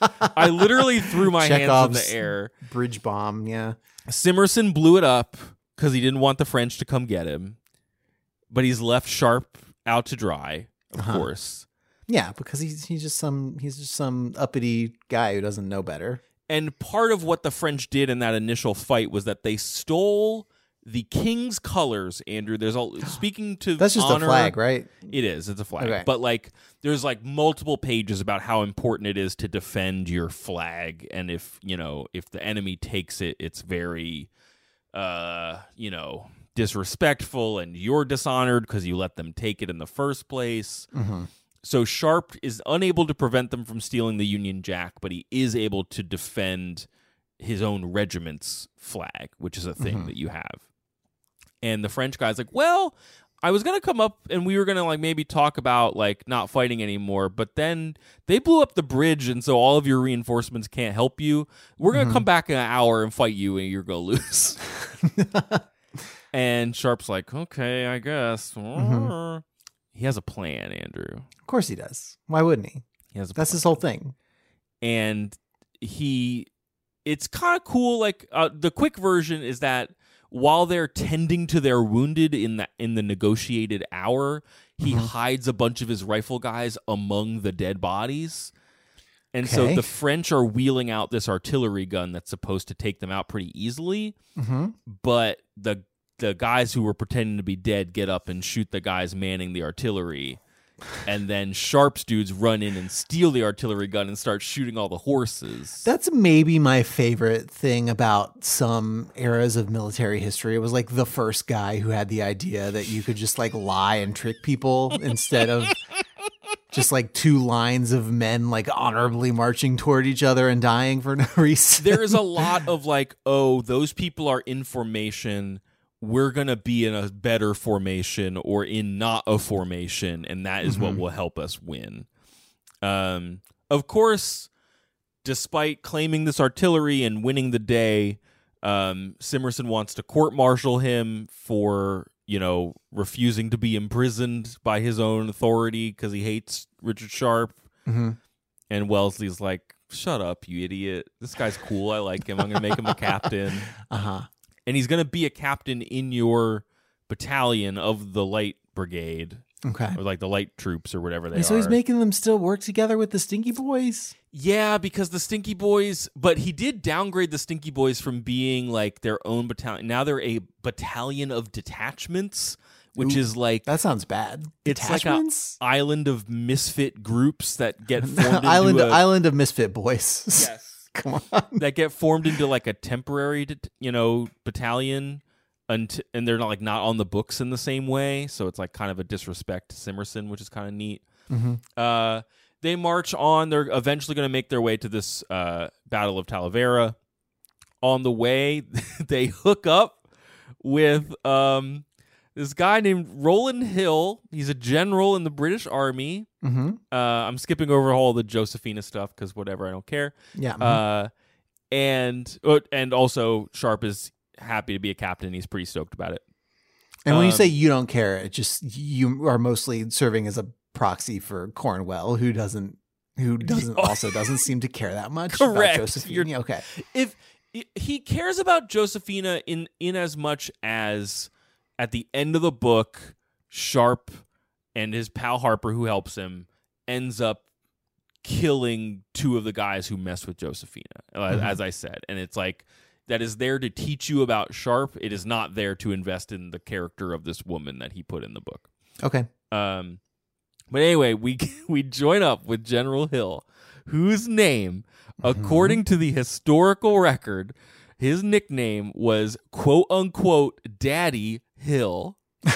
S1: I literally threw my hands in the air.
S2: bridge bomb. Yeah.
S1: Simmerson blew it up because he didn't want the French to come get him, but he's left sharpe out to dry, of
S2: Uh-huh.
S1: course.
S2: Yeah, because he's he's just some he's just some uppity guy who doesn't know better.
S1: And part of what the French did in that initial fight was that they stole the king's colors. Andrew, there's all speaking to
S2: That's just
S1: honor,
S2: a flag, right?
S1: It is. It's a flag.
S2: Okay.
S1: But like there's like multiple pages about how important it is to defend your flag and if, you know, if the enemy takes it, it's very uh, you know, disrespectful and you're dishonored because you let them take it in the first place.
S2: hmm
S1: so Sharpe is unable to prevent them from stealing the Union Jack, but he is able to defend his own regiment's flag, which is a thing that you have. And the French guy's like, "Well, I was gonna come up and we were gonna like maybe talk about like not fighting anymore, but then they blew up the bridge, and so all of your reinforcements can't help you. We're gonna come back in an hour and fight you, and you're gonna lose." and Sharpe's like, "Okay, I guess." He has a plan, Andrew.
S2: Of course he does. Why wouldn't he?
S1: He has a
S2: That's
S1: plan.
S2: his whole thing.
S1: and he it's kind of cool like uh, the quick version is that while they're tending to their wounded in the in the negotiated hour he
S2: Mm-hmm.
S1: hides a bunch of his rifle guys among the dead bodies and so the french are wheeling out this artillery gun that's supposed to take them out pretty easily
S2: Mm-hmm.
S1: but the the guys who were pretending to be dead get up and shoot the guys manning the artillery and then sharpes dudes run in and steal the artillery gun and start shooting all the horses
S2: That's maybe my favorite thing about some eras of military history. It was like the first guy who had the idea that you could just like lie and trick people instead of just like two lines of men like honorably marching toward each other and dying for no reason.
S1: there is a lot of like oh those people are in formation we're going to be in a better formation or in not a formation and that is what will help us win um of course despite claiming this artillery and winning the day um Simmerson wants to court martial him for you know refusing to be imprisoned by his own authority cuz he hates Richard Sharpe
S2: Mhm.
S1: and Wellesley's like, "Shut up, you idiot! This guy's cool. I like him. I'm gonna make him a captain,
S2: Uh-huh.
S1: And he's gonna be a captain in your battalion of the light brigade,
S2: Okay.
S1: or like the light troops, or whatever they
S2: And so
S1: are."
S2: he's making them still work together with the Stinky Boys?
S1: yeah, because the Stinky Boys, but he did downgrade the Stinky Boys from being like their own battalion. Now they're a battalion of detachments, which
S2: Ooh,
S1: is like
S2: That sounds bad.
S1: it's like a
S2: Detachments?
S1: island of misfit groups that get formed
S2: island
S1: into a,
S2: island of misfit boys.
S1: Yes.
S2: Come on.
S1: that get formed into like a temporary, you know, battalion, and and they're not like not on the books in the same way. So it's like kind of a disrespect to Simmerson, which is kind of neat. Uh, they march on. They're eventually going to make their way to this uh, Battle of Talavera. On the way, they hook up with um, this guy named Roland Hill. He's a general in the British Army.
S2: Mm-hmm.
S1: Uh, I'm skipping over all the Josephina stuff because whatever, I don't care.
S2: Yeah.
S1: Uh, and uh, and also Sharpe is happy to be a captain. He's pretty stoked about it.
S2: and when you
S1: um,
S2: say you don't care, it just you are mostly serving as a proxy for Cornwell, who doesn't who doesn't also doesn't seem to care that much
S1: Correct.
S2: about Josephine.
S1: You're-
S2: okay.
S1: If he cares about Josephina in in as much as at the end of the book, Sharpe and his pal Harper, who helps him, ends up killing two of the guys who mess with Josephina, uh,
S2: Mhm.
S1: as I said, and it's like. That is there to teach you about Sharpe. It is not there to invest in the character of this woman that he put in the book.
S2: Okay.
S1: Um, but anyway, we we join up with General Hill, whose name, according to the historical record, his nickname was quote unquote Daddy Hill.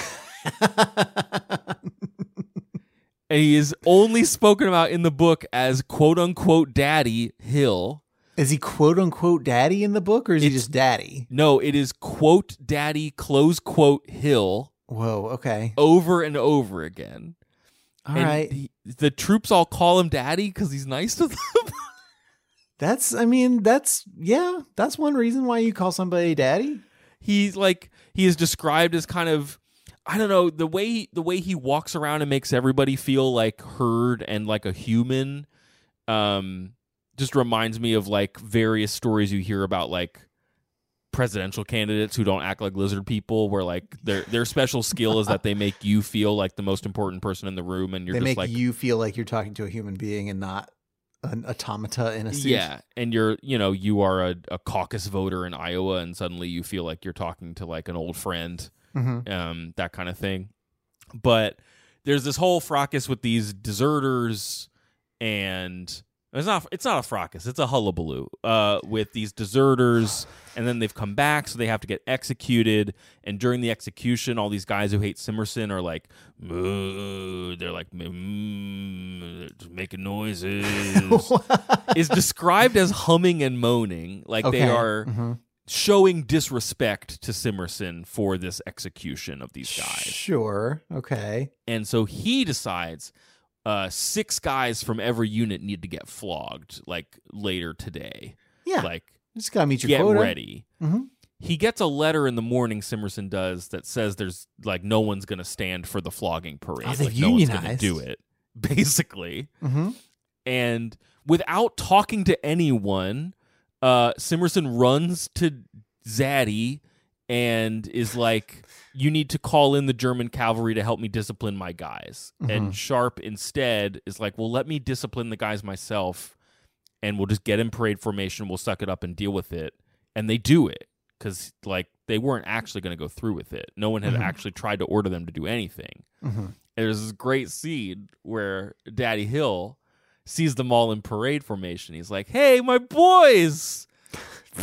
S1: And he is only spoken about in the book as quote unquote Daddy Hill.
S2: Is he quote unquote daddy in the book or is he just daddy?
S1: No, it is quote Daddy close quote Hill
S2: Whoa, okay.
S1: over and over again.
S2: All
S1: and
S2: right.
S1: he- the troops all call him Daddy because he's nice to them.
S2: That's I mean, that's yeah, that's one reason why you call somebody daddy.
S1: he's like he is described as kind of I don't know the way the way he walks around and makes everybody feel like heard and like a human. Um, just reminds me of like various stories you hear about like presidential candidates who don't act like lizard people where like their their special skill is that they make you feel like the most important person in the room and you're
S2: they
S1: just
S2: make
S1: like
S2: you feel like you're talking to a human being and not an automata in a suit.
S1: Yeah, and you're you know you are a, a caucus voter in Iowa, and suddenly you feel like you're talking to like an old friend,
S2: Mhm.
S1: um, that kind of thing. But there's this whole fracas with these deserters, and it's not it's not a fracas, it's a hullabaloo uh, with these deserters, and then they've come back, so they have to get executed. And during the execution, all these guys who hate Simmerson are like, "Moo," they're like, "Moo," making noises is described as humming and moaning. Like they
S2: Okay.
S1: are
S2: Mhm.
S1: showing disrespect to Simmerson for this execution of these guys.
S2: Sure. Okay.
S1: And so he decides uh, six guys from every unit need to get flogged like later today.
S2: Yeah.
S1: Like
S2: just gotta meet your
S1: get
S2: quota.
S1: ready.
S2: Mhm.
S1: He gets a letter in the morning. Simmerson does that says there's like no one's going to stand for the flogging parade.
S2: Oh,
S1: like no one's to do it, basically.
S2: Mm-hmm.
S1: And without talking to anyone, uh, Simmerson runs to Zaddy and is like, "You need to call in the German cavalry to help me discipline my guys." And Sharpe instead is like, "Well, let me discipline the guys myself." and we'll just get in parade formation. We'll suck it up and deal with it. And they do it because like they weren't actually going to go through with it. No one had
S2: Mhm.
S1: actually tried to order them to do anything.
S2: Mm-hmm.
S1: And there's this great scene where Daddy Hill sees them all in parade formation. He's like, "Hey, my boys."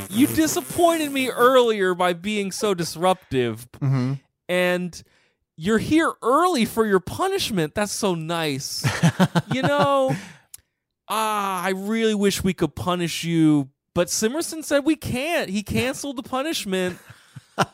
S1: You disappointed me earlier by being so disruptive,
S2: Mm-hmm.
S1: and you're here early for your punishment. That's so nice. you know, ah, I really wish we could punish you, but Simmerson said we can't. He canceled the punishment.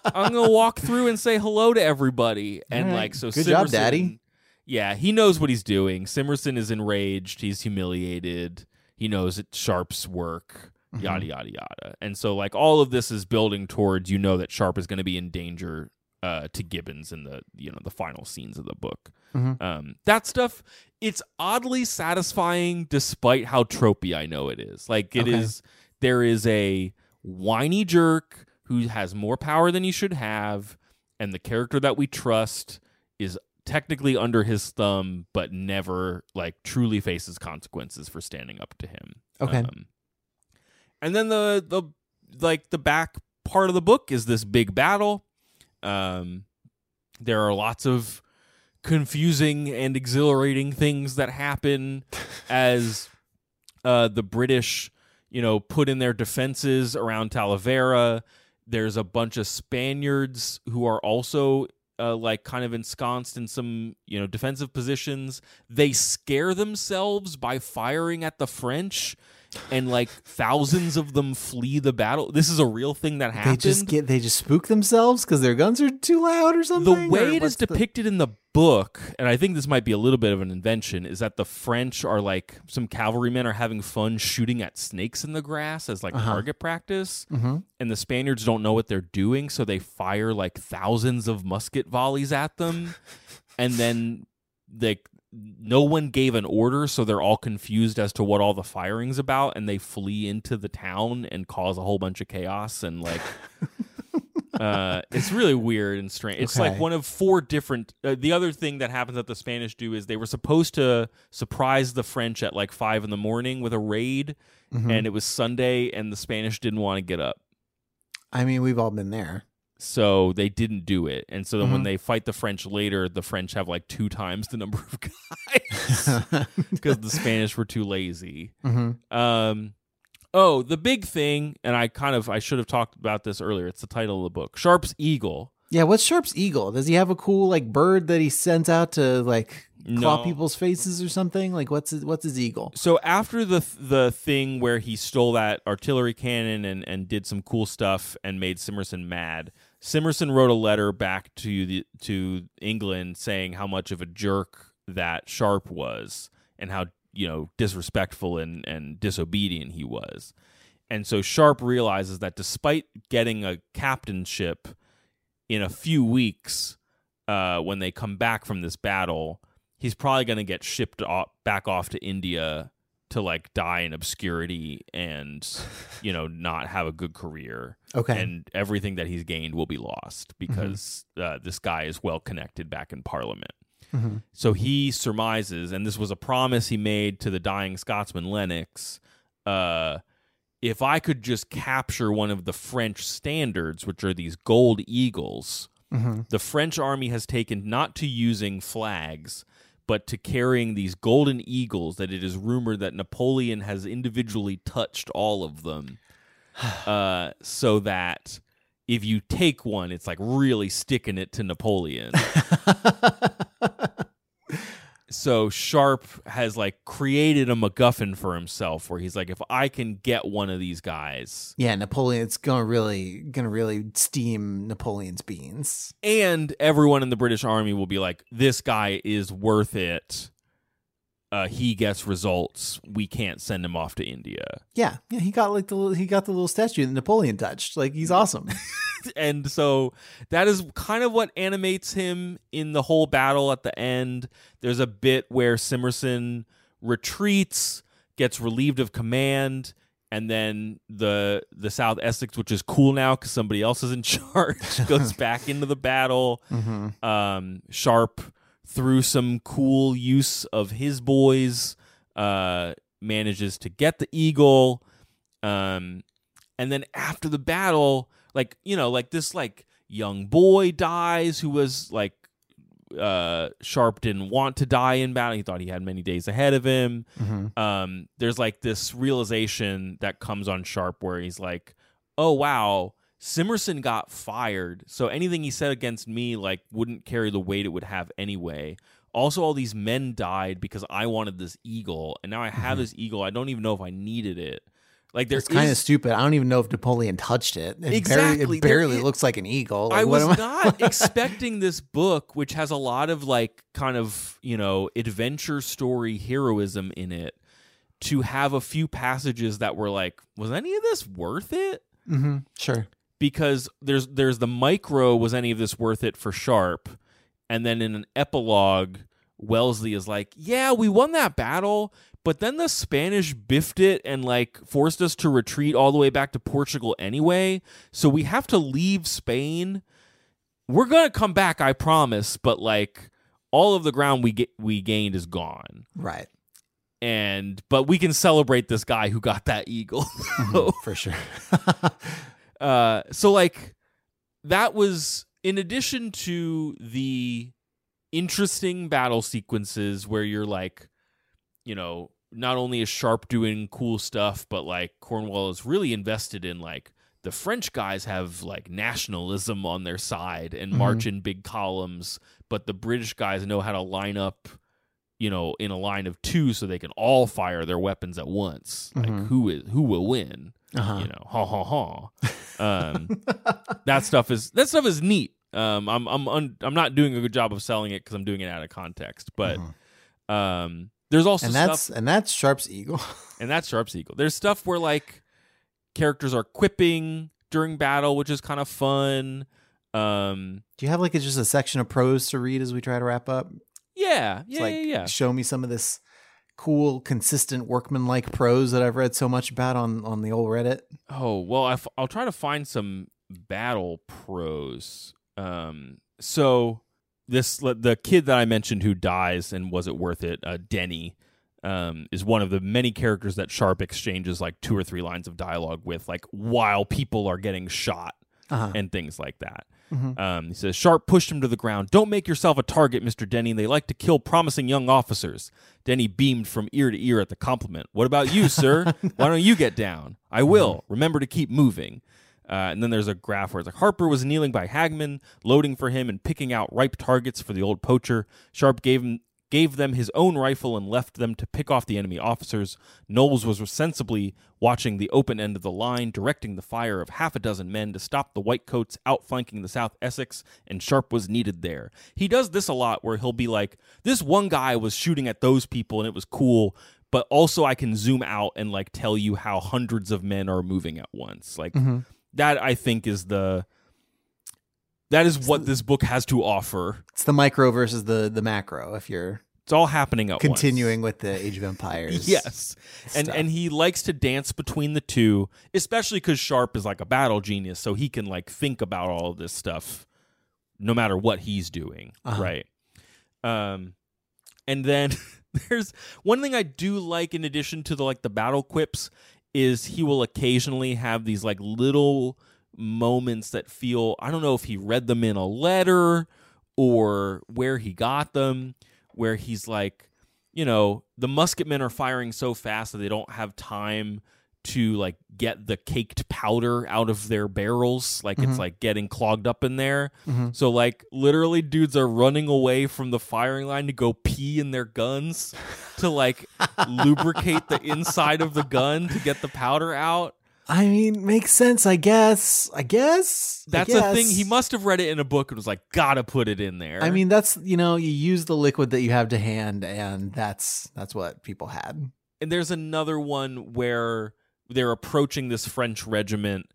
S1: I'm gonna walk through and say hello to everybody, and
S2: right.
S1: like so.
S2: Good job, Daddy.
S1: Yeah, he knows what he's doing. Simmerson is enraged. He's humiliated. He knows it's Sharpe's work.
S2: Mm-hmm.
S1: Yada yada yada. And so like all of this is building towards you know that Sharpe is going to be in danger uh, to Gibbons in the you know the final scenes of the book.
S2: Mhm.
S1: Um, that stuff it's oddly satisfying despite how tropey I know it is. Like it is
S2: Okay.
S1: there is a whiny jerk who has more power than he should have, and the character that we trust is technically under his thumb, but never like truly faces consequences for standing up to him.
S2: Okay.
S1: Um, and then the the like the back part of the book is this big battle. Um, there are lots of confusing and exhilarating things that happen as uh, the British, you know, put in their defenses around Talavera. There's a bunch of Spaniards who are also uh, like kind of ensconced in some, you know, defensive positions. They scare themselves by firing at the French, and like thousands of them flee the battle. This is a real thing that happened.
S2: They just get they just spook themselves because their guns are too loud or something.
S1: the way it is
S2: the-
S1: depicted in the book, and I think this might be a little bit of an invention, is that the French are like some cavalrymen are having fun shooting at snakes in the grass as like
S2: Uh-huh.
S1: target practice,
S2: Mhm.
S1: and the Spaniards don't know what they're doing, so they fire like thousands of musket volleys at them, and then they no one gave an order, so they're all confused as to what all the firing's about, and they flee into the town and cause a whole bunch of chaos and like. uh, it's really weird and strange. It's like one of four different. Uh, the other thing that happens that the Spanish do is they were supposed to surprise the French at like five in the morning with a raid,
S2: Mhm.
S1: and it was Sunday, and the Spanish didn't want to get up,
S2: I mean, we've all been there.
S1: So they didn't do it. And so then when
S2: Mhm.
S1: they fight the French later, the French have like two times the number of guys because the Spanish were too lazy.
S2: hmm
S1: Um, oh, the big thing, and I kind of I should have talked about this earlier. It's the title of the book, Sharpe's Eagle.
S2: Yeah, what's Sharpe's eagle? Does he have a cool like bird that he sends out to like claw
S1: No.
S2: people's faces or something? Like what's his, what's his eagle?
S1: So after the the thing where he stole that artillery cannon and, and did some cool stuff and made Simmerson mad, Simmerson wrote a letter back to the to England saying how much of a jerk that Sharpe was and how you know disrespectful and, and disobedient he was. And so Sharpe realizes that despite getting a captainship in a few weeks, uh, when they come back from this battle, he's probably going to get shipped off, back off to India to like die in obscurity and you know not have a good career
S2: Okay.
S1: and everything that he's gained will be lost because uh, this guy is well connected back in parliament
S2: Mhm.
S1: so he surmises and this was a promise he made to the dying scotsman lennox uh, if i could just capture one of the french standards which are these gold eagles
S2: Mhm.
S1: the French army has taken not to using flags, but to carrying these golden eagles that it is rumored that Napoleon has individually touched all of them. uh, so that if you take one, it's like really sticking it to Napoleon. so Sharpe has like created a MacGuffin for himself, where he's like, if I can get one of these guys,
S2: Yeah, Napoleon. It's gonna really gonna really steam Napoleon's beans.
S1: and everyone in the British Army will be like, this guy is worth it. Uh, he gets results. We can't send him off to India.
S2: Yeah, yeah. He got like the little, he got the little statue that Napoleon touched. Like he's awesome.
S1: and so that is kind of what animates him in the whole battle at the end. There's a bit where Simmerson retreats, gets relieved of command, and then the the South Essex, which is cool now because somebody else is in charge, goes back into the battle. Um, Sharpe, through some cool use of his boys, uh, manages to get the eagle. Um, and then after the battle, like you know, like this like young boy dies who was like uh Sharpe didn't want to die in battle. He thought he had many days ahead of him. Um, there's like this realization that comes on Sharpe where he's like, "Oh wow, Simmerson got fired, so anything he said against me like wouldn't carry the weight it would have anyway." Also, all these men died because I wanted this eagle, and now I have this eagle. I don't even know if I needed it. Like there's
S2: It's kind of stupid. I don't even know if Napoleon touched it. It
S1: Exactly.
S2: Barely, it barely
S1: i-
S2: looks like an eagle.
S1: I
S2: Like, what
S1: was
S2: am
S1: not expecting this book, which has a lot of like kind of, you know, adventure story heroism in it, to have a few passages that were like, was any of this worth it?
S2: Mhm, Sure.
S1: Because there's there's the micro, was any of this worth it for Sharpe? And then in an epilogue, Wellesley is like, Yeah, we won that battle, but then the Spanish biffed it and like forced us to retreat all the way back to Portugal anyway. So we have to leave Spain. We're gonna come back, I promise, but like all of the ground we get we gained is gone.
S2: Right.
S1: And but we can celebrate this guy who got that eagle. Mm-hmm.
S2: For sure.
S1: uh so like that was in addition to the interesting battle sequences where you're like you know not only is sharpe doing cool stuff but like cornwell is really invested in like the french guys have like nationalism on their side and march in big columns but the british guys know how to line up you know in a line of two so they can all fire their weapons at once. Like who is who will win
S2: Uh-huh.
S1: you know, ha ha ha. Um, that stuff is that stuff is neat. Um, I'm I'm un, I'm not doing a good job of selling it because I'm doing it out of context. But um, there's also
S2: and that's
S1: stuff,
S2: and that's Sharpe's eagle.
S1: and that's Sharpe's Eagle. There's stuff where like characters are quipping during battle, which is kind of fun. Um,
S2: Do you have like a, just a section of prose to read as we try to wrap up?
S1: yeah,
S2: It's
S1: yeah,
S2: like
S1: yeah, yeah.
S2: show me some of this cool, consistent workmanlike prose that I've read so much about on on the old Reddit.
S1: Oh well, i f- I'll try to find some battle prose. Um, so this the kid that I mentioned who dies and was it worth it? Uh, Denny um, is one of the many characters that Sharpe exchanges like two or three lines of dialogue with, like while people are getting shot
S2: Uh-huh.
S1: and things like that. Um, he says, Sharpe pushed him to the ground. Don't make yourself a target, Mr. Denny. They like to kill promising young officers. Denny beamed from ear to ear at the compliment. What about you, sir? Why don't you get down? I will. Remember to keep moving. Uh, and then there's a graph where it's like Harper was kneeling by Hagman, loading for him and picking out ripe targets for the old poacher. Sharpe gave him gave them his own rifle and left them to pick off the enemy officers. Knowles was sensibly watching the open end of the line, directing the fire of half a dozen men to stop the whitecoats outflanking the South Essex, and Sharpe was needed there. He does this a lot where he'll be like, This one guy was shooting at those people and it was cool, but also I can zoom out and like tell you how hundreds of men are moving at once. Like mm-hmm. that I think is the that is what this book has to offer.
S2: It's the micro versus the the macro. If you're
S1: It's all happening at once.
S2: continuing with the Age of Empires,
S1: Yes. And and he likes to dance between the two, especially cuz Sharpe is like a battle genius, so he can like think about all of this stuff no matter what he's doing,
S2: Uh-huh.
S1: right? Um and then there's one thing I do like in addition to the like the battle quips is he will occasionally have these like little moments that feel I don't know if he read them in a letter or where he got them where he's like you know the musketmen are firing so fast that they don't have time to like get the caked powder out of their barrels. Like
S2: Mm-hmm.
S1: it's like getting clogged up in there. So like literally dudes are running away from the firing line to go pee in their guns to like lubricate the inside of the gun to get the powder out
S2: I mean, makes sense, I guess. I guess. I
S1: that's a thing he must have read it in a book and was like gotta put it in there
S2: I mean, that's you know, you use the liquid that you have to hand, and that's that's what people had.
S1: and there's another one where they're approaching this French regiment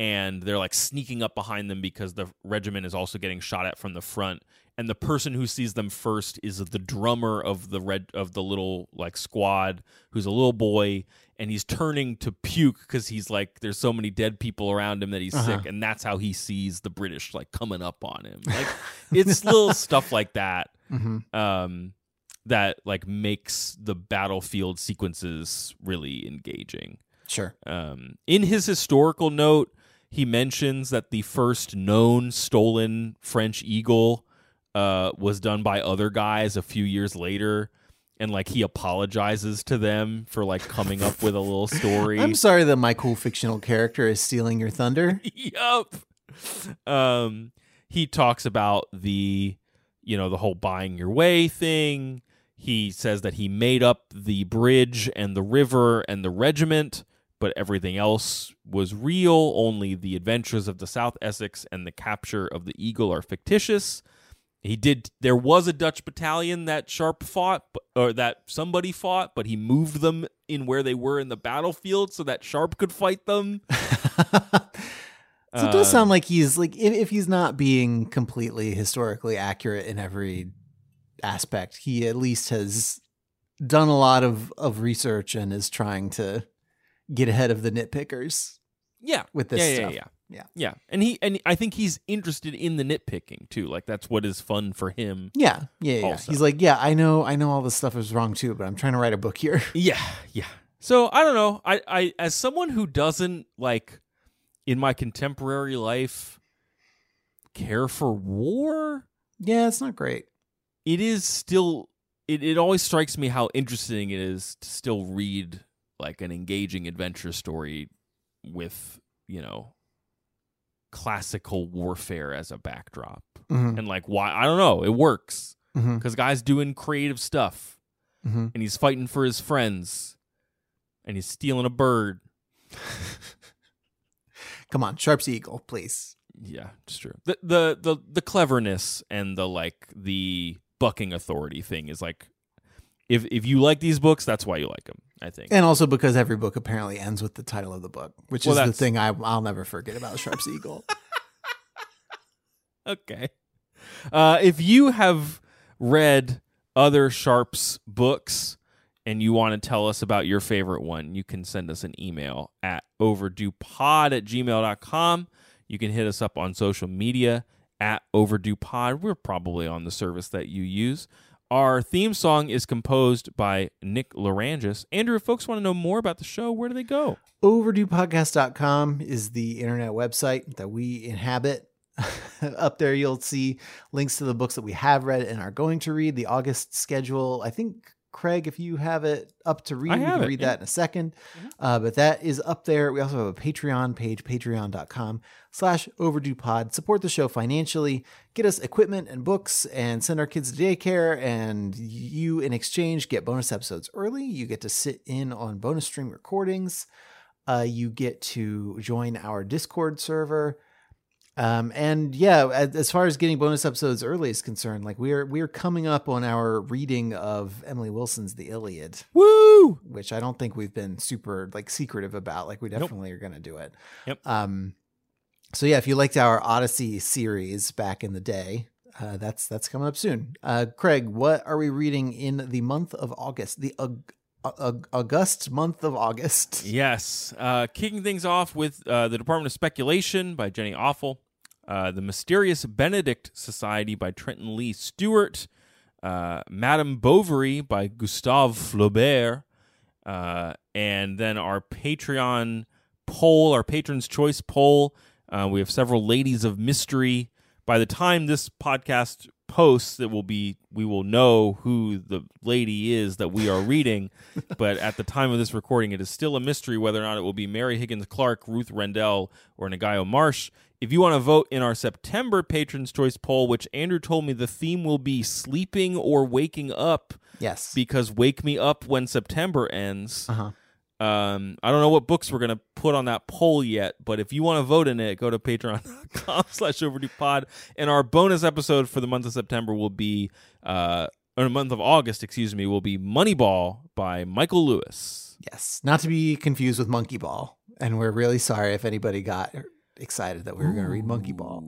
S1: and they're like sneaking up behind them because the regiment is also getting shot at from the front and the person who sees them first is the drummer of the red of the little like squad who's a little boy and he's turning to puke because he's like there's so many dead people around him that he's
S2: Uh-huh.
S1: sick and that's how he sees the british like coming up on him like it's little stuff like that
S2: Mm-hmm.
S1: um, that like makes the battlefield sequences really engaging.
S2: Sure.
S1: Um, in his historical note, he mentions that the first known stolen French eagle uh, was done by other guys a few years later. And like he apologizes to them for like coming up with a little story.
S2: I'm sorry that my cool fictional character is stealing your thunder.
S1: yup. Um, he talks about the, you know, the whole buying your way thing. He says that he made up the bridge and the river and the regiment, but everything else was real. Only the adventures of the South Essex and the capture of the Eagle are fictitious. He did. There was a Dutch battalion that Sharpe fought, or that somebody fought, but he moved them in where they were in the battlefield so that Sharpe could fight them.
S2: Uh, so it does sound like he's like if, if he's not being completely historically accurate in every aspect, he at least has done a lot of of research and is trying to get ahead of the nitpickers
S1: Yeah,
S2: with this
S1: yeah,
S2: stuff.
S1: Yeah, yeah,
S2: Yeah.
S1: yeah. And he and I think he's interested in the nitpicking too. Like that's what is fun for him.
S2: Yeah, yeah, yeah.
S1: Also.
S2: He's like, yeah, I know, I know all this stuff is wrong too, but I'm trying to write a book here.
S1: Yeah, yeah. So I don't know. I, I as someone who doesn't like in my contemporary life care for war,
S2: yeah, it's not great.
S1: it is still it, it always strikes me how interesting it is to still read like an engaging adventure story with, you know, classical warfare as a backdrop.
S2: Mhm,
S1: And like why I don't know, it works. Because guy's doing creative stuff
S2: mhm.
S1: and he's fighting for his friends and he's stealing a bird.
S2: Come on, Sharpe's Eagle, please.
S1: Yeah, it's true. The the the the cleverness and the like the bucking authority thing is like if if you like these books, that's why you like them. I think.
S2: And also because every book apparently ends with the title of the book, which
S1: Well,
S2: is the thing I, I'll never forget about Sharpe's Eagle.
S1: Okay. Uh, if you have read other Sharpes books and you want to tell us about your favorite one, you can send us an email at overduepod at gmail.com. You can hit us up on social media at overduepod. We're probably on the service that you use. Our theme song is composed by Nick Lerangis. Andrew, if folks want to know more about the show, where do they go?
S2: overduepodcast.com is the internet website that we inhabit. Up there, you'll see links to the books that we have read and are going to read. The August schedule, I think, Craig, if you have it up to read, we can
S1: it,
S2: read
S1: yeah.
S2: that in a 2nd Uh, but that is up there. We also have a Patreon page, patreon.com slash overdue pod. Support the show financially, get us equipment and books, and send our kids to daycare. And you, in exchange, get bonus episodes early. You get to sit in on bonus stream recordings. Uh, you get to join our Discord server. Um, and yeah, as, as far as getting bonus episodes early is concerned, like we are we are coming up on our reading of Emily Wilson's The Iliad,
S1: Woo!
S2: which I don't think we've been super like secretive about. Like we definitely are going to do it.
S1: Yep.
S2: Um, so yeah, if you liked our Odyssey series back in the day, uh, that's that's coming up soon. Uh, Craig, what are we reading in the month of August? The Aug- August month of August.
S1: Yes. Uh, kicking things off with uh, The Department of Speculation by Jenny Offill, uh, The Mysterious Benedict Society by Trenton Lee Stewart, uh, Madame Bovary by Gustave Flaubert, uh, and then our Patreon poll, our Patron's Choice poll. Uh, we have several Ladies of Mystery. By the time this podcast posts that will be we will know who the lady is that we are reading but at the time of this recording it is still a mystery whether or not it will be mary higgins clark ruth rendell or ngaio marsh if you want to vote in our september patrons choice poll which andrew told me the theme will be sleeping or waking up
S2: Yes.
S1: because wake me up when september ends
S2: uh-huh.
S1: um, I don't know what books we're gonna put on that poll yet, but if you want to vote in it, go to patreon.com slash overdue pod. And our bonus episode for the month of September will be uh or the month of August, excuse me, will be Moneyball by Michael Lewis.
S2: Yes. Not to be confused with Monkey Ball. And we're really sorry if anybody got excited that we were going to read Monkey Ball.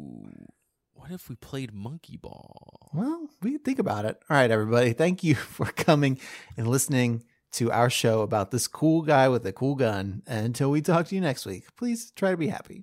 S1: What if we played Monkey Ball?
S2: Well, we think about it. All right, everybody. Thank you for coming and listening to our show about this cool guy with a cool gun. And until we talk to you next week, please try to be happy.